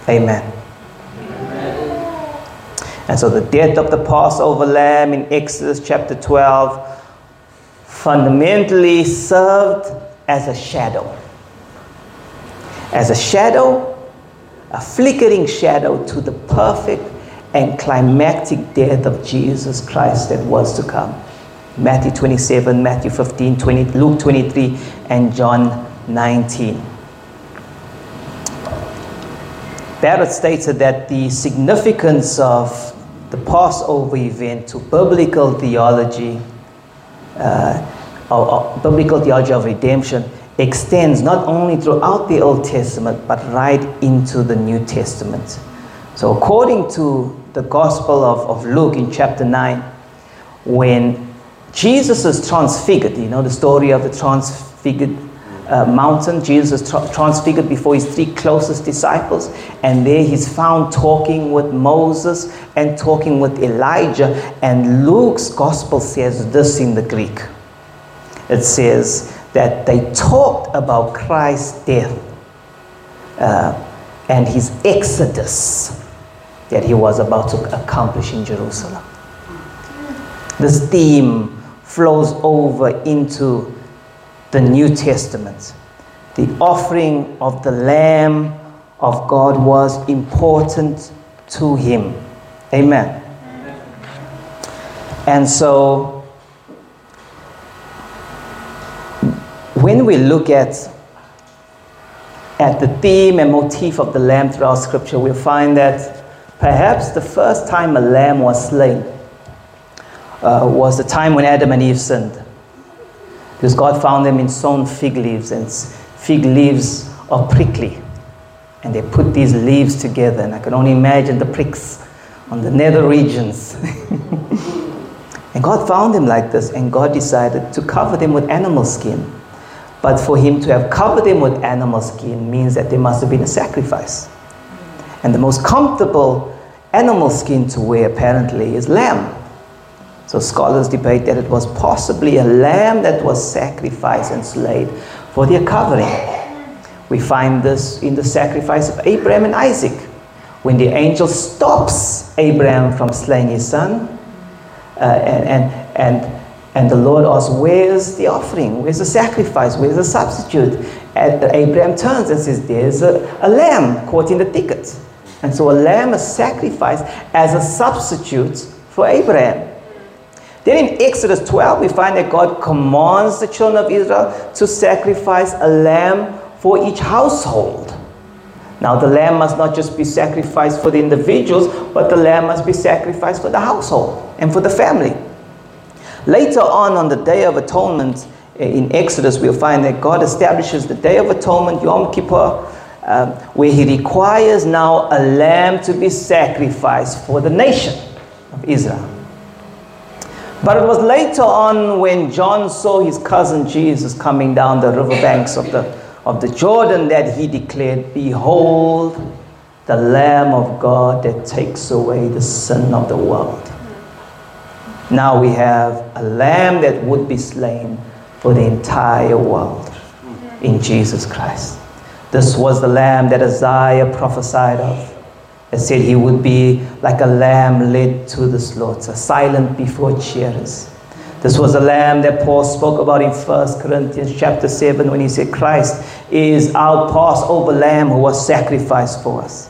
Speaker 1: Amen. And so the death of the Passover lamb in Exodus chapter 12 fundamentally served as a shadow. As a shadow, a flickering shadow to the perfect and climactic death of Jesus Christ that was to come. Matthew 27, Matthew 15, 20, Luke 23, and John 19. Barrett stated that the significance of the Passover event to biblical theology, uh, or, or biblical theology of redemption, extends not only throughout the Old Testament but right into the New Testament. So, according to the Gospel of, of Luke in chapter 9, when Jesus is transfigured, you know the story of the transfigured uh, mountain. Jesus is tra- transfigured before his three closest disciples, and there he's found talking with Moses and talking with Elijah. And Luke's gospel says this in the Greek it says that they talked about Christ's death uh, and his exodus that he was about to accomplish in Jerusalem. This theme flows over into the New Testament. The offering of the Lamb of God was important to him. Amen. And so, when we look at, at the theme and motif of the lamb throughout Scripture, we'll find that perhaps the first time a lamb was slain uh, was the time when Adam and Eve sinned. Because God found them in sown fig leaves, and fig leaves are prickly. And they put these leaves together, and I can only imagine the pricks on the nether regions. <laughs> and God found them like this, and God decided to cover them with animal skin. But for Him to have covered them with animal skin means that there must have been a sacrifice. And the most comfortable animal skin to wear, apparently, is lamb. So scholars debate that it was possibly a lamb that was sacrificed and slain for their covering. We find this in the sacrifice of Abraham and Isaac. When the angel stops Abraham from slaying his son, uh, and, and, and, and the Lord asks, Where's the offering? Where's the sacrifice? Where's the substitute? And Abraham turns and says, There's a, a lamb caught in the thicket. And so a lamb is sacrificed as a substitute for Abraham. Then in Exodus 12, we find that God commands the children of Israel to sacrifice a lamb for each household. Now, the lamb must not just be sacrificed for the individuals, but the lamb must be sacrificed for the household and for the family. Later on, on the Day of Atonement eh, in Exodus, we'll find that God establishes the Day of Atonement, Yom Kippur, um, where He requires now a lamb to be sacrificed for the nation of Israel. But it was later on when John saw his cousin Jesus coming down the riverbanks of the, of the Jordan that he declared, Behold, the Lamb of God that takes away the sin of the world. Now we have a lamb that would be slain for the entire world in Jesus Christ. This was the lamb that Isaiah prophesied of. It said he would be like a lamb led to the slaughter, silent before shearers. This was a lamb that Paul spoke about in 1 Corinthians chapter 7 when he said, Christ is our Passover lamb who was sacrificed for us.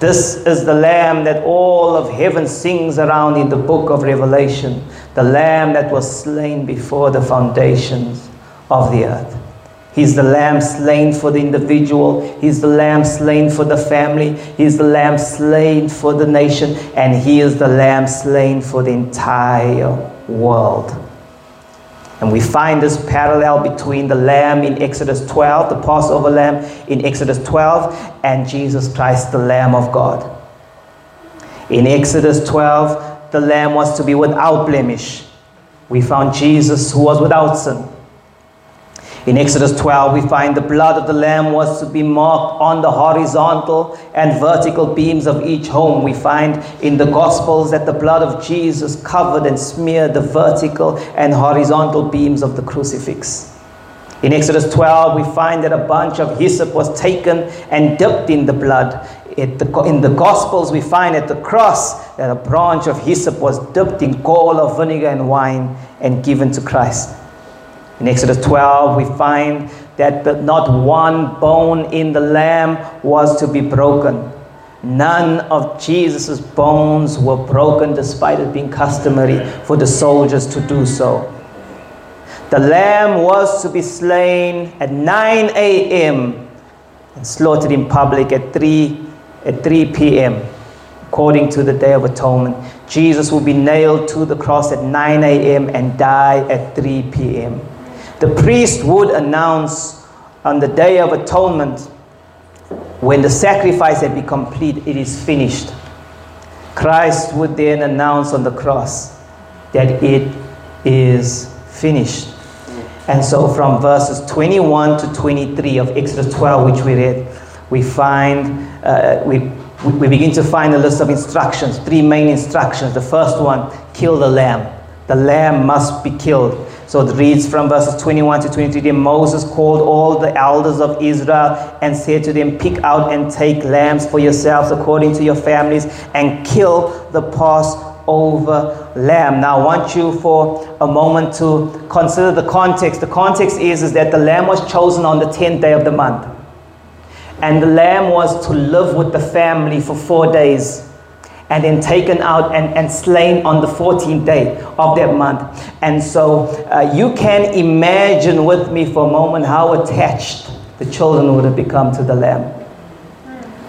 Speaker 1: This is the lamb that all of heaven sings around in the book of Revelation, the lamb that was slain before the foundations of the earth. He's the lamb slain for the individual. He's the lamb slain for the family. He's the lamb slain for the nation. And he is the lamb slain for the entire world. And we find this parallel between the lamb in Exodus 12, the Passover lamb in Exodus 12, and Jesus Christ, the Lamb of God. In Exodus 12, the lamb was to be without blemish. We found Jesus who was without sin. In Exodus 12, we find the blood of the lamb was to be marked on the horizontal and vertical beams of each home. We find in the Gospels that the blood of Jesus covered and smeared the vertical and horizontal beams of the crucifix. In Exodus 12, we find that a bunch of hyssop was taken and dipped in the blood. In the Gospels, we find at the cross that a branch of hyssop was dipped in gall of vinegar and wine and given to Christ. In Exodus 12, we find that the, not one bone in the lamb was to be broken. None of Jesus' bones were broken, despite it being customary for the soldiers to do so. The lamb was to be slain at 9 a.m. and slaughtered in public at 3, at 3 p.m. According to the Day of Atonement, Jesus will be nailed to the cross at 9 a.m. and die at 3 p.m the priest would announce on the Day of Atonement, when the sacrifice had been complete, it is finished. Christ would then announce on the cross that it is finished. And so, from verses 21 to 23 of Exodus 12, which we read, we find, uh, we, we begin to find a list of instructions, three main instructions. The first one kill the lamb. The lamb must be killed. So it reads from verses 21 to 23 Then Moses called all the elders of Israel and said to them, Pick out and take lambs for yourselves according to your families and kill the Passover lamb. Now, I want you for a moment to consider the context. The context is, is that the lamb was chosen on the 10th day of the month. And the lamb was to live with the family for four days and then taken out and, and slain on the 14th day of that month. And so uh, you can imagine with me for a moment how attached the children would have become to the lamb.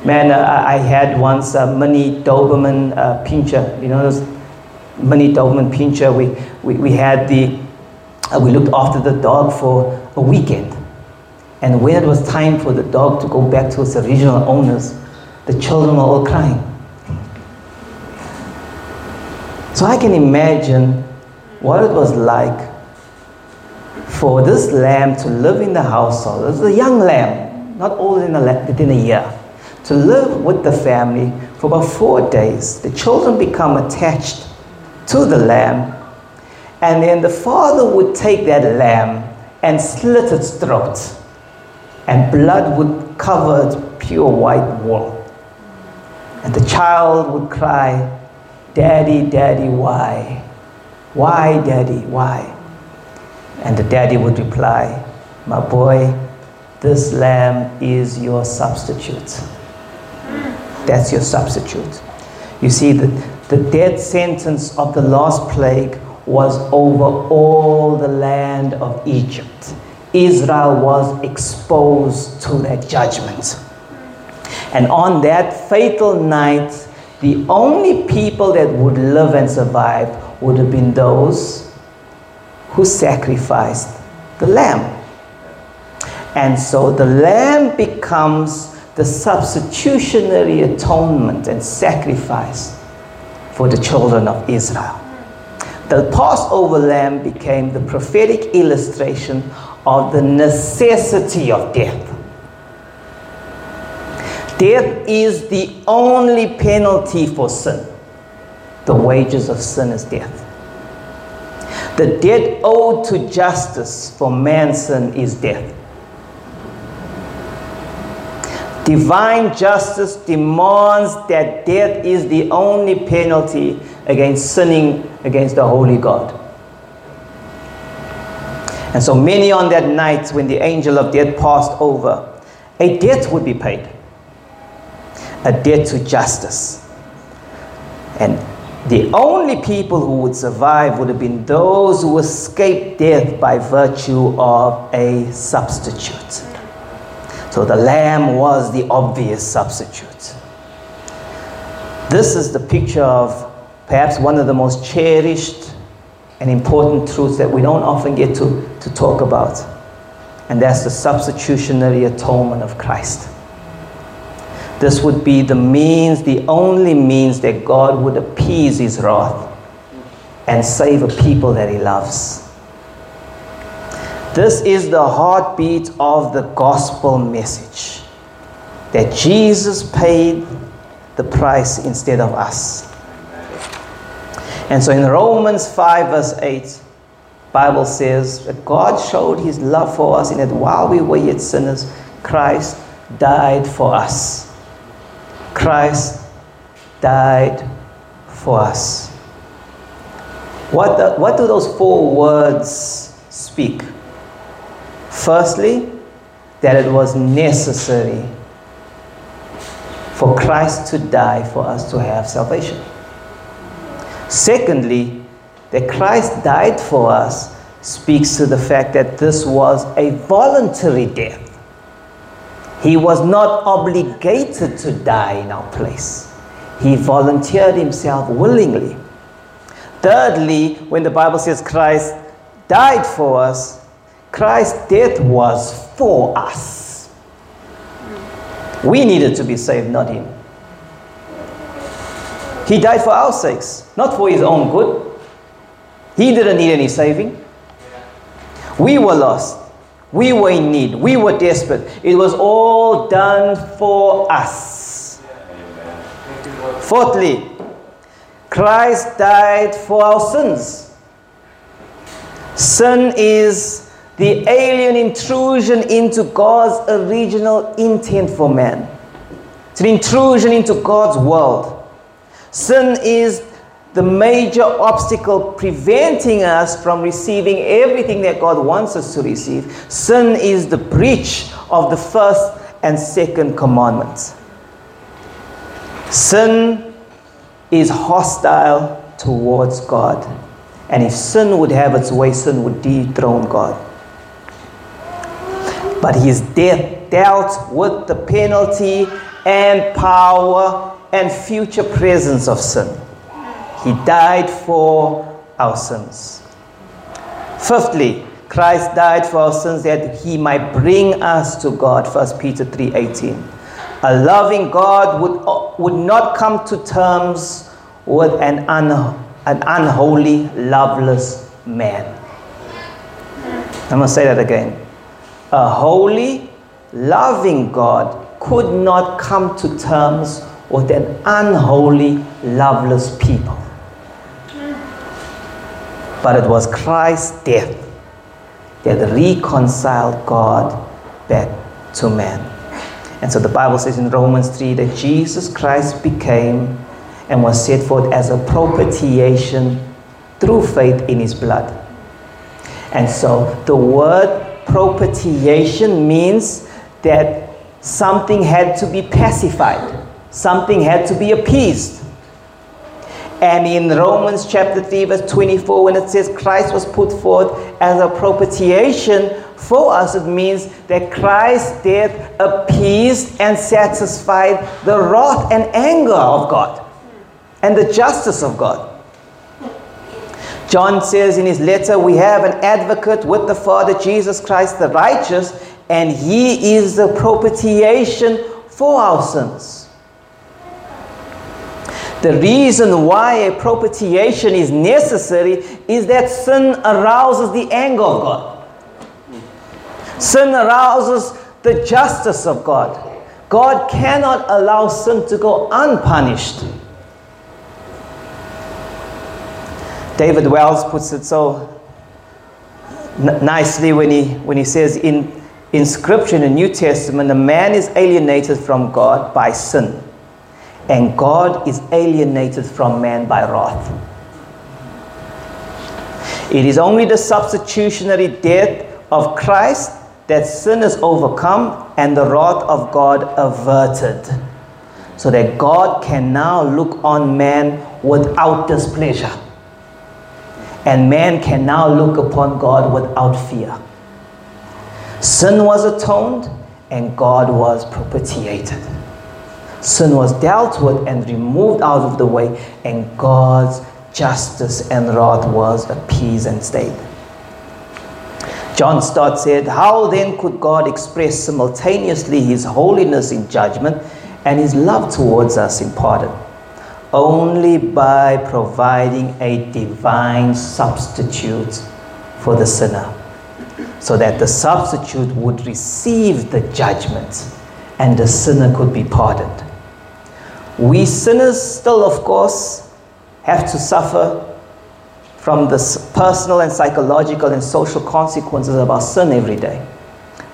Speaker 1: Man, uh, I had once a mini Doberman uh, pinscher. You know, those mini Doberman pinscher. We, we, we had the, uh, we looked after the dog for a weekend. And when it was time for the dog to go back to its original owners, the children were all crying. So I can imagine what it was like for this lamb to live in the household. It was a young lamb, not older than a, than a year to live with the family for about four days. The children become attached to the lamb, and then the father would take that lamb and slit its throat, and blood would cover its pure white wool. And the child would cry, Daddy, Daddy, why? Why, Daddy, why? And the daddy would reply, My boy, this lamb is your substitute. That's your substitute. You see, the, the death sentence of the last plague was over all the land of Egypt. Israel was exposed to that judgment. And on that fatal night, the only people that would live and survive would have been those who sacrificed the lamb. And so the lamb becomes the substitutionary atonement and sacrifice for the children of Israel. The Passover lamb became the prophetic illustration of the necessity of death. Death is the only penalty for sin. The wages of sin is death. The debt owed to justice for man's sin is death. Divine justice demands that death is the only penalty against sinning against the holy God. And so many on that night when the angel of death passed over, a debt would be paid. A debt to justice. And the only people who would survive would have been those who escaped death by virtue of a substitute. So the lamb was the obvious substitute. This is the picture of perhaps one of the most cherished and important truths that we don't often get to, to talk about. And that's the substitutionary atonement of Christ. This would be the means, the only means that God would appease his wrath and save a people that he loves. This is the heartbeat of the gospel message that Jesus paid the price instead of us. And so in Romans 5 verse 8, Bible says that God showed his love for us in that while we were yet sinners, Christ died for us. Christ died for us. What, the, what do those four words speak? Firstly, that it was necessary for Christ to die for us to have salvation. Secondly, that Christ died for us speaks to the fact that this was a voluntary death. He was not obligated to die in our place. He volunteered himself willingly. Thirdly, when the Bible says Christ died for us, Christ's death was for us. We needed to be saved, not him. He died for our sakes, not for his own good. He didn't need any saving. We were lost. We were in need. We were desperate. It was all done for us. Fourthly, Christ died for our sins. Sin is the alien intrusion into God's original intent for man. It's an intrusion into God's world. Sin is the major obstacle preventing us from receiving everything that God wants us to receive. Sin is the breach of the first and second commandments. Sin is hostile towards God. And if sin would have its way, sin would dethrone God. But his death dealt with the penalty and power and future presence of sin. He died for our sins. Fifthly, Christ died for our sins that he might bring us to God. 1 Peter 3:18. A loving God would, would not come to terms with an, un, an unholy, loveless man. I'm going to say that again. A holy, loving God could not come to terms with an unholy, loveless people. But it was Christ's death that reconciled God back to man. And so the Bible says in Romans 3 that Jesus Christ became and was set forth as a propitiation through faith in his blood. And so the word propitiation means that something had to be pacified, something had to be appeased. And in Romans chapter 3, verse 24, when it says Christ was put forth as a propitiation for us, it means that Christ's death appeased and satisfied the wrath and anger of God and the justice of God. John says in his letter, We have an advocate with the Father, Jesus Christ the righteous, and he is the propitiation for our sins. The reason why a propitiation is necessary is that sin arouses the anger of God. Sin arouses the justice of God. God cannot allow sin to go unpunished. David Wells puts it so n- nicely when he, when he says in, in Scripture, in the New Testament, a man is alienated from God by sin and God is alienated from man by wrath. It is only the substitutionary death of Christ that sin is overcome and the wrath of God averted, so that God can now look on man without displeasure. And man can now look upon God without fear. Sin was atoned and God was propitiated. Sin was dealt with and removed out of the way, and God's justice and wrath was appeased and stayed. John Stott said, How then could God express simultaneously his holiness in judgment and his love towards us in pardon? Only by providing a divine substitute for the sinner, so that the substitute would receive the judgment and the sinner could be pardoned. We sinners still, of course, have to suffer from the personal and psychological and social consequences of our sin every day.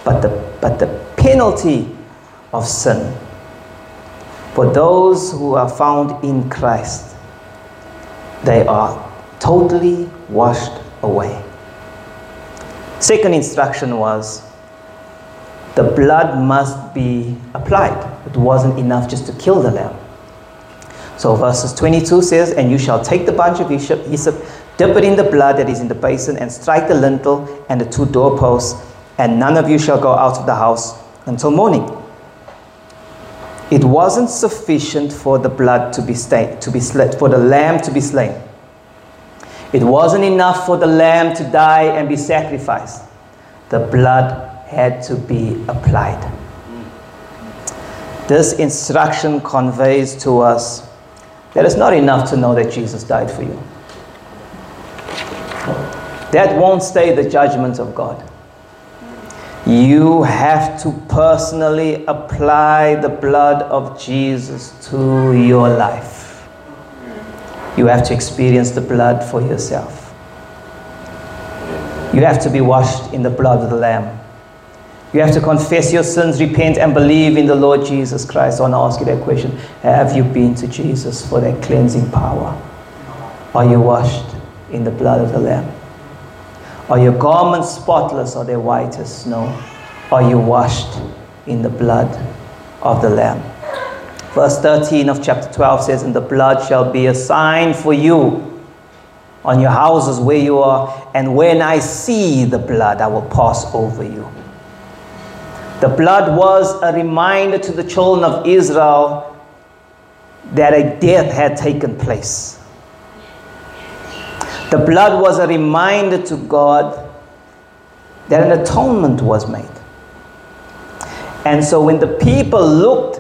Speaker 1: But the, but the penalty of sin for those who are found in Christ, they are totally washed away. Second instruction was the blood must be applied. It wasn't enough just to kill the lamb. So verses 22 says, And you shall take the bunch of hyssop, dip it in the blood that is in the basin, and strike the lintel and the two doorposts, and none of you shall go out of the house until morning. It wasn't sufficient for the blood to be to be slit, for the lamb to be slain. It wasn't enough for the lamb to die and be sacrificed. The blood had to be applied. This instruction conveys to us that it's not enough to know that Jesus died for you. That won't stay the judgment of God. You have to personally apply the blood of Jesus to your life. You have to experience the blood for yourself. You have to be washed in the blood of the Lamb. You have to confess your sins, repent, and believe in the Lord Jesus Christ. I want to ask you that question. Have you been to Jesus for that cleansing power? Are you washed in the blood of the Lamb? Are your garments spotless? Are they white as snow? Are you washed in the blood of the Lamb? Verse 13 of chapter 12 says, And the blood shall be a sign for you on your houses where you are, and when I see the blood, I will pass over you. The blood was a reminder to the children of Israel that a death had taken place. The blood was a reminder to God that an atonement was made. And so when the people looked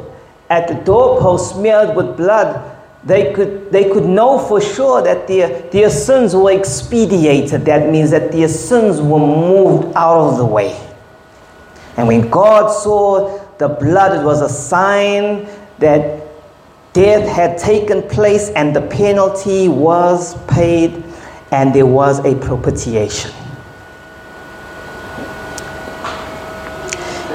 Speaker 1: at the doorpost smeared with blood, they could, they could know for sure that their, their sins were expedited. That means that their sins were moved out of the way. And when God saw the blood, it was a sign that death had taken place and the penalty was paid and there was a propitiation.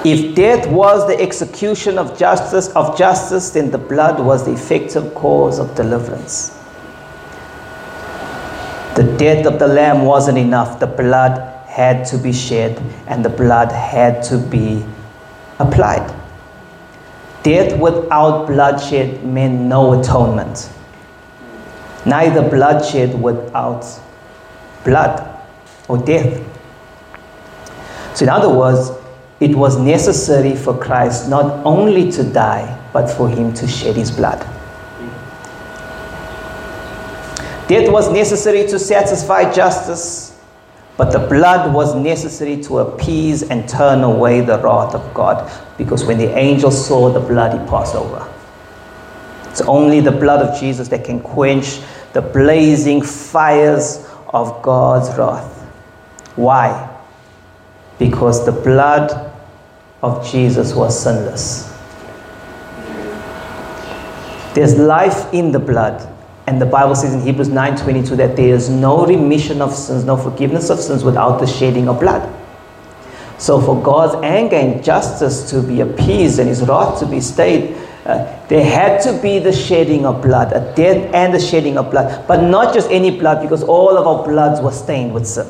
Speaker 1: If death was the execution of justice of justice, then the blood was the effective cause of deliverance. The death of the lamb wasn't enough. The blood had to be shed and the blood had to be applied. Death without bloodshed meant no atonement. Neither bloodshed without blood or death. So, in other words, it was necessary for Christ not only to die, but for him to shed his blood. Death was necessary to satisfy justice, but the blood was necessary to appease and turn away the wrath of God, because when the angel saw the blood, he passed over. It's only the blood of Jesus that can quench the blazing fires of God's wrath. Why? Because the blood of Jesus was sinless. There's life in the blood. And the Bible says in Hebrews 9:22 that there is no remission of sins, no forgiveness of sins without the shedding of blood. So for God's anger and justice to be appeased and his wrath to be stayed, uh, there had to be the shedding of blood, a death and the shedding of blood. But not just any blood, because all of our bloods were stained with sin.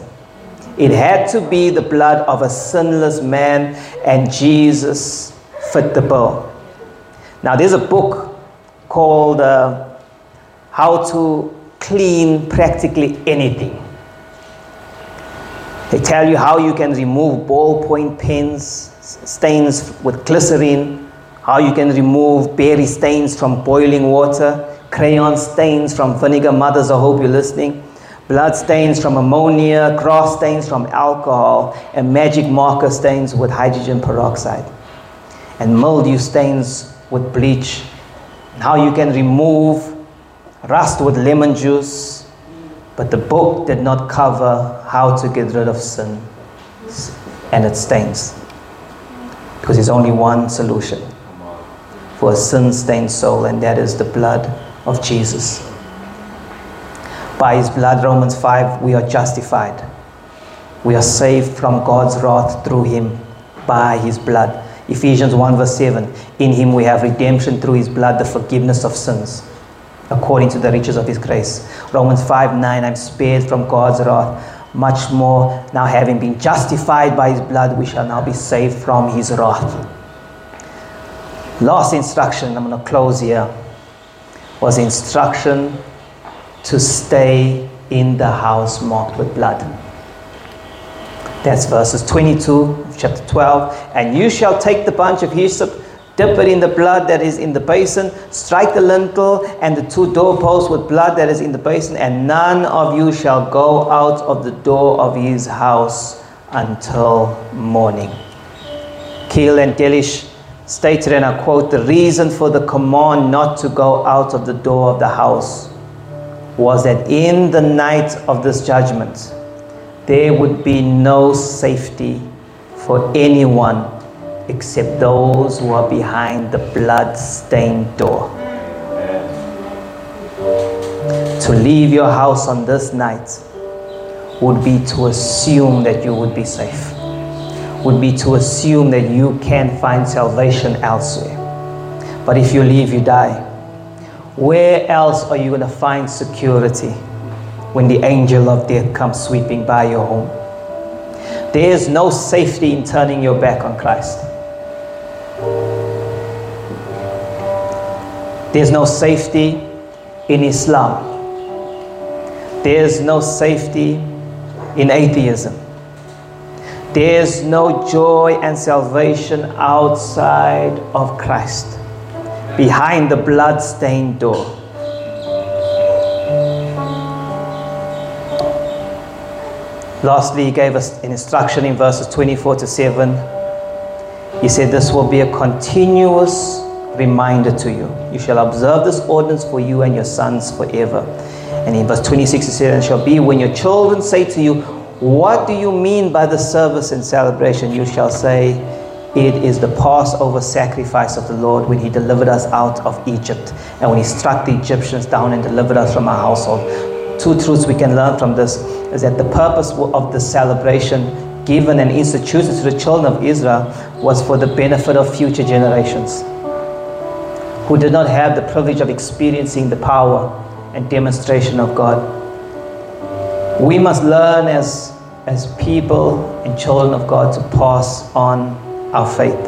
Speaker 1: It had to be the blood of a sinless man, and Jesus fit the bill. Now, there's a book called uh, How to Clean Practically Anything. They tell you how you can remove ballpoint pens, stains with glycerine, how you can remove berry stains from boiling water, crayon stains from vinegar. Mothers, I hope you're listening blood stains from ammonia, grass stains from alcohol, and magic marker stains with hydrogen peroxide, and mildew stains with bleach. How you can remove rust with lemon juice, but the book did not cover how to get rid of sin and its stains. Because there's only one solution for a sin stained soul, and that is the blood of Jesus. By his blood, Romans 5, we are justified. We are saved from God's wrath through him by his blood. Ephesians 1, verse 7 In him we have redemption through his blood, the forgiveness of sins, according to the riches of his grace. Romans 5, 9 I'm spared from God's wrath. Much more, now having been justified by his blood, we shall now be saved from his wrath. Last instruction, I'm going to close here, was instruction to stay in the house marked with blood. That's verses 22 of chapter 12. And you shall take the bunch of hyssop, dip it in the blood that is in the basin, strike the lintel and the two doorposts with blood that is in the basin, and none of you shall go out of the door of his house until morning. Keil and Delitzsch stated, and I quote, the reason for the command not to go out of the door of the house was that in the night of this judgment, there would be no safety for anyone except those who are behind the blood stained door. To leave your house on this night would be to assume that you would be safe, would be to assume that you can find salvation elsewhere. But if you leave, you die. Where else are you going to find security when the angel of death comes sweeping by your home? There is no safety in turning your back on Christ. There's no safety in Islam. There's no safety in atheism. There's no joy and salvation outside of Christ, behind the blood-stained door. Lastly, he gave us an instruction in verses 24 to 7. He said, This will be a continuous reminder to you. You shall observe this ordinance for you and your sons forever. And in verse 26, he said, And shall be when your children say to you, What do you mean by the service and celebration? You shall say, It is the Passover sacrifice of the Lord when he delivered us out of Egypt and when he struck the Egyptians down and delivered us from our household. Two truths we can learn from this is that the purpose of the celebration given and instituted to the children of Israel was for the benefit of future generations who did not have the privilege of experiencing the power and demonstration of God. We must learn as, as people and children of God to pass on our faith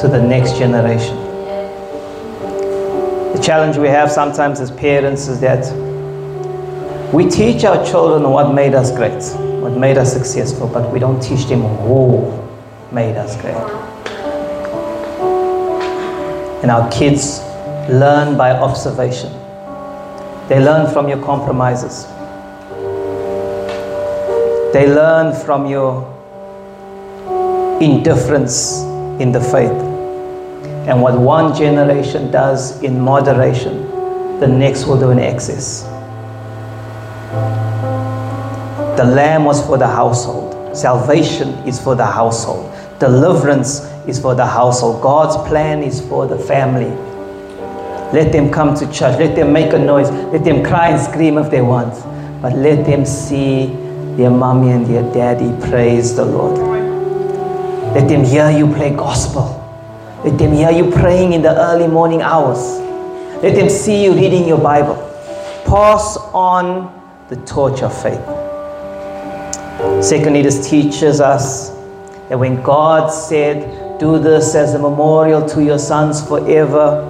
Speaker 1: to the next generation. The challenge we have sometimes as parents is that we teach our children what made us great, what made us successful, but we don't teach them who made us great. And our kids learn by observation. They learn from your compromises. They learn from your indifference in the faith. And what one generation does in moderation, the next will do in excess. The lamb was for the household. Salvation is for the household. Deliverance is for the household. God's plan is for the family. Let them come to church. Let them make a noise. Let them cry and scream if they want. But let them see their mommy and their daddy praise the Lord. Let them hear you play gospel. Let them hear you praying in the early morning hours. Let them see you reading your Bible. Pass on the torch of faith. Secondly, this teaches us that when God said, Do this as a memorial to your sons forever,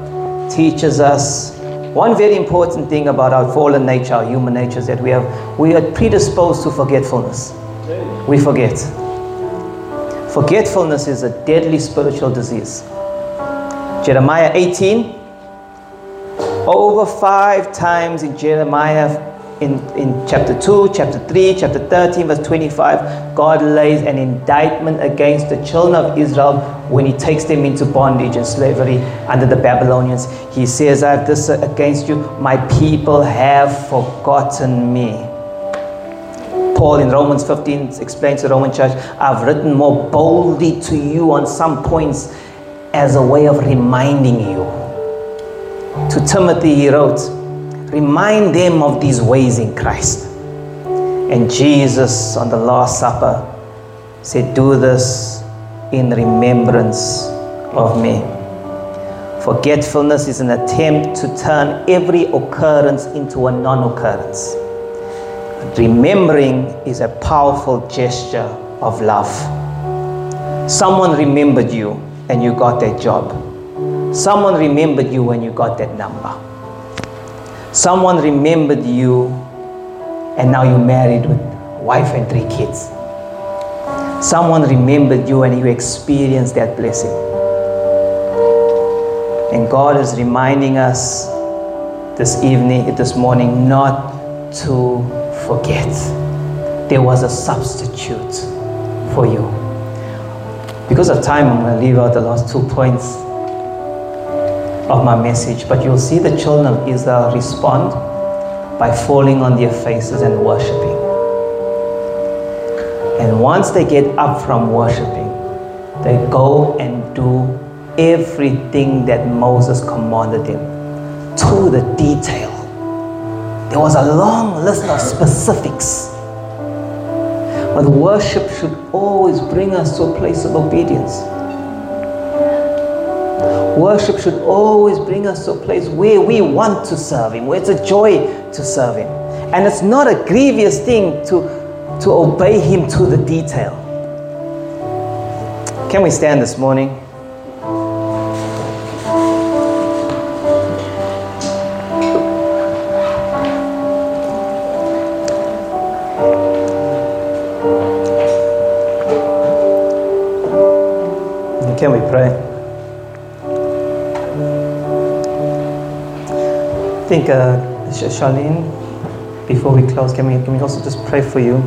Speaker 1: teaches us one very important thing about our fallen nature, our human nature, is that we, have, we are predisposed to forgetfulness. We forget. Forgetfulness is a deadly spiritual disease. Jeremiah 18, over five times in Jeremiah in, in chapter 2, chapter 3, chapter 13, verse 25, God lays an indictment against the children of Israel when He takes them into bondage and slavery under the Babylonians. He says, I have this against you. My people have forgotten me. Paul in Romans 15 explains to the Roman church, I've written more boldly to you on some points as a way of reminding you. To Timothy, he wrote, Remind them of these ways in Christ. And Jesus on the Last Supper said, Do this in remembrance of me. Forgetfulness is an attempt to turn every occurrence into a non occurrence. Remembering is a powerful gesture of love. Someone remembered you and you got that job. Someone remembered you when you got that number. Someone remembered you and now you're married with wife and three kids. Someone remembered you and you experienced that blessing. And God is reminding us this evening, this morning, not to forget. There was a substitute for you. Because of time, I'm going to leave out the last two points of my message, but you'll see the children of Israel respond by falling on their faces and worshiping. And once they get up from worshiping, they go and do everything that Moses commanded them to the detail. There was a long list of specifics. But worship should always bring us to a place of obedience. Worship should always bring us to a place where we want to serve Him, where it's a joy to serve Him. And it's not a grievous thing to, to obey Him to the detail. Can we stand this morning? Think, uh, Charlene, before we close, can we, can we also just pray for you?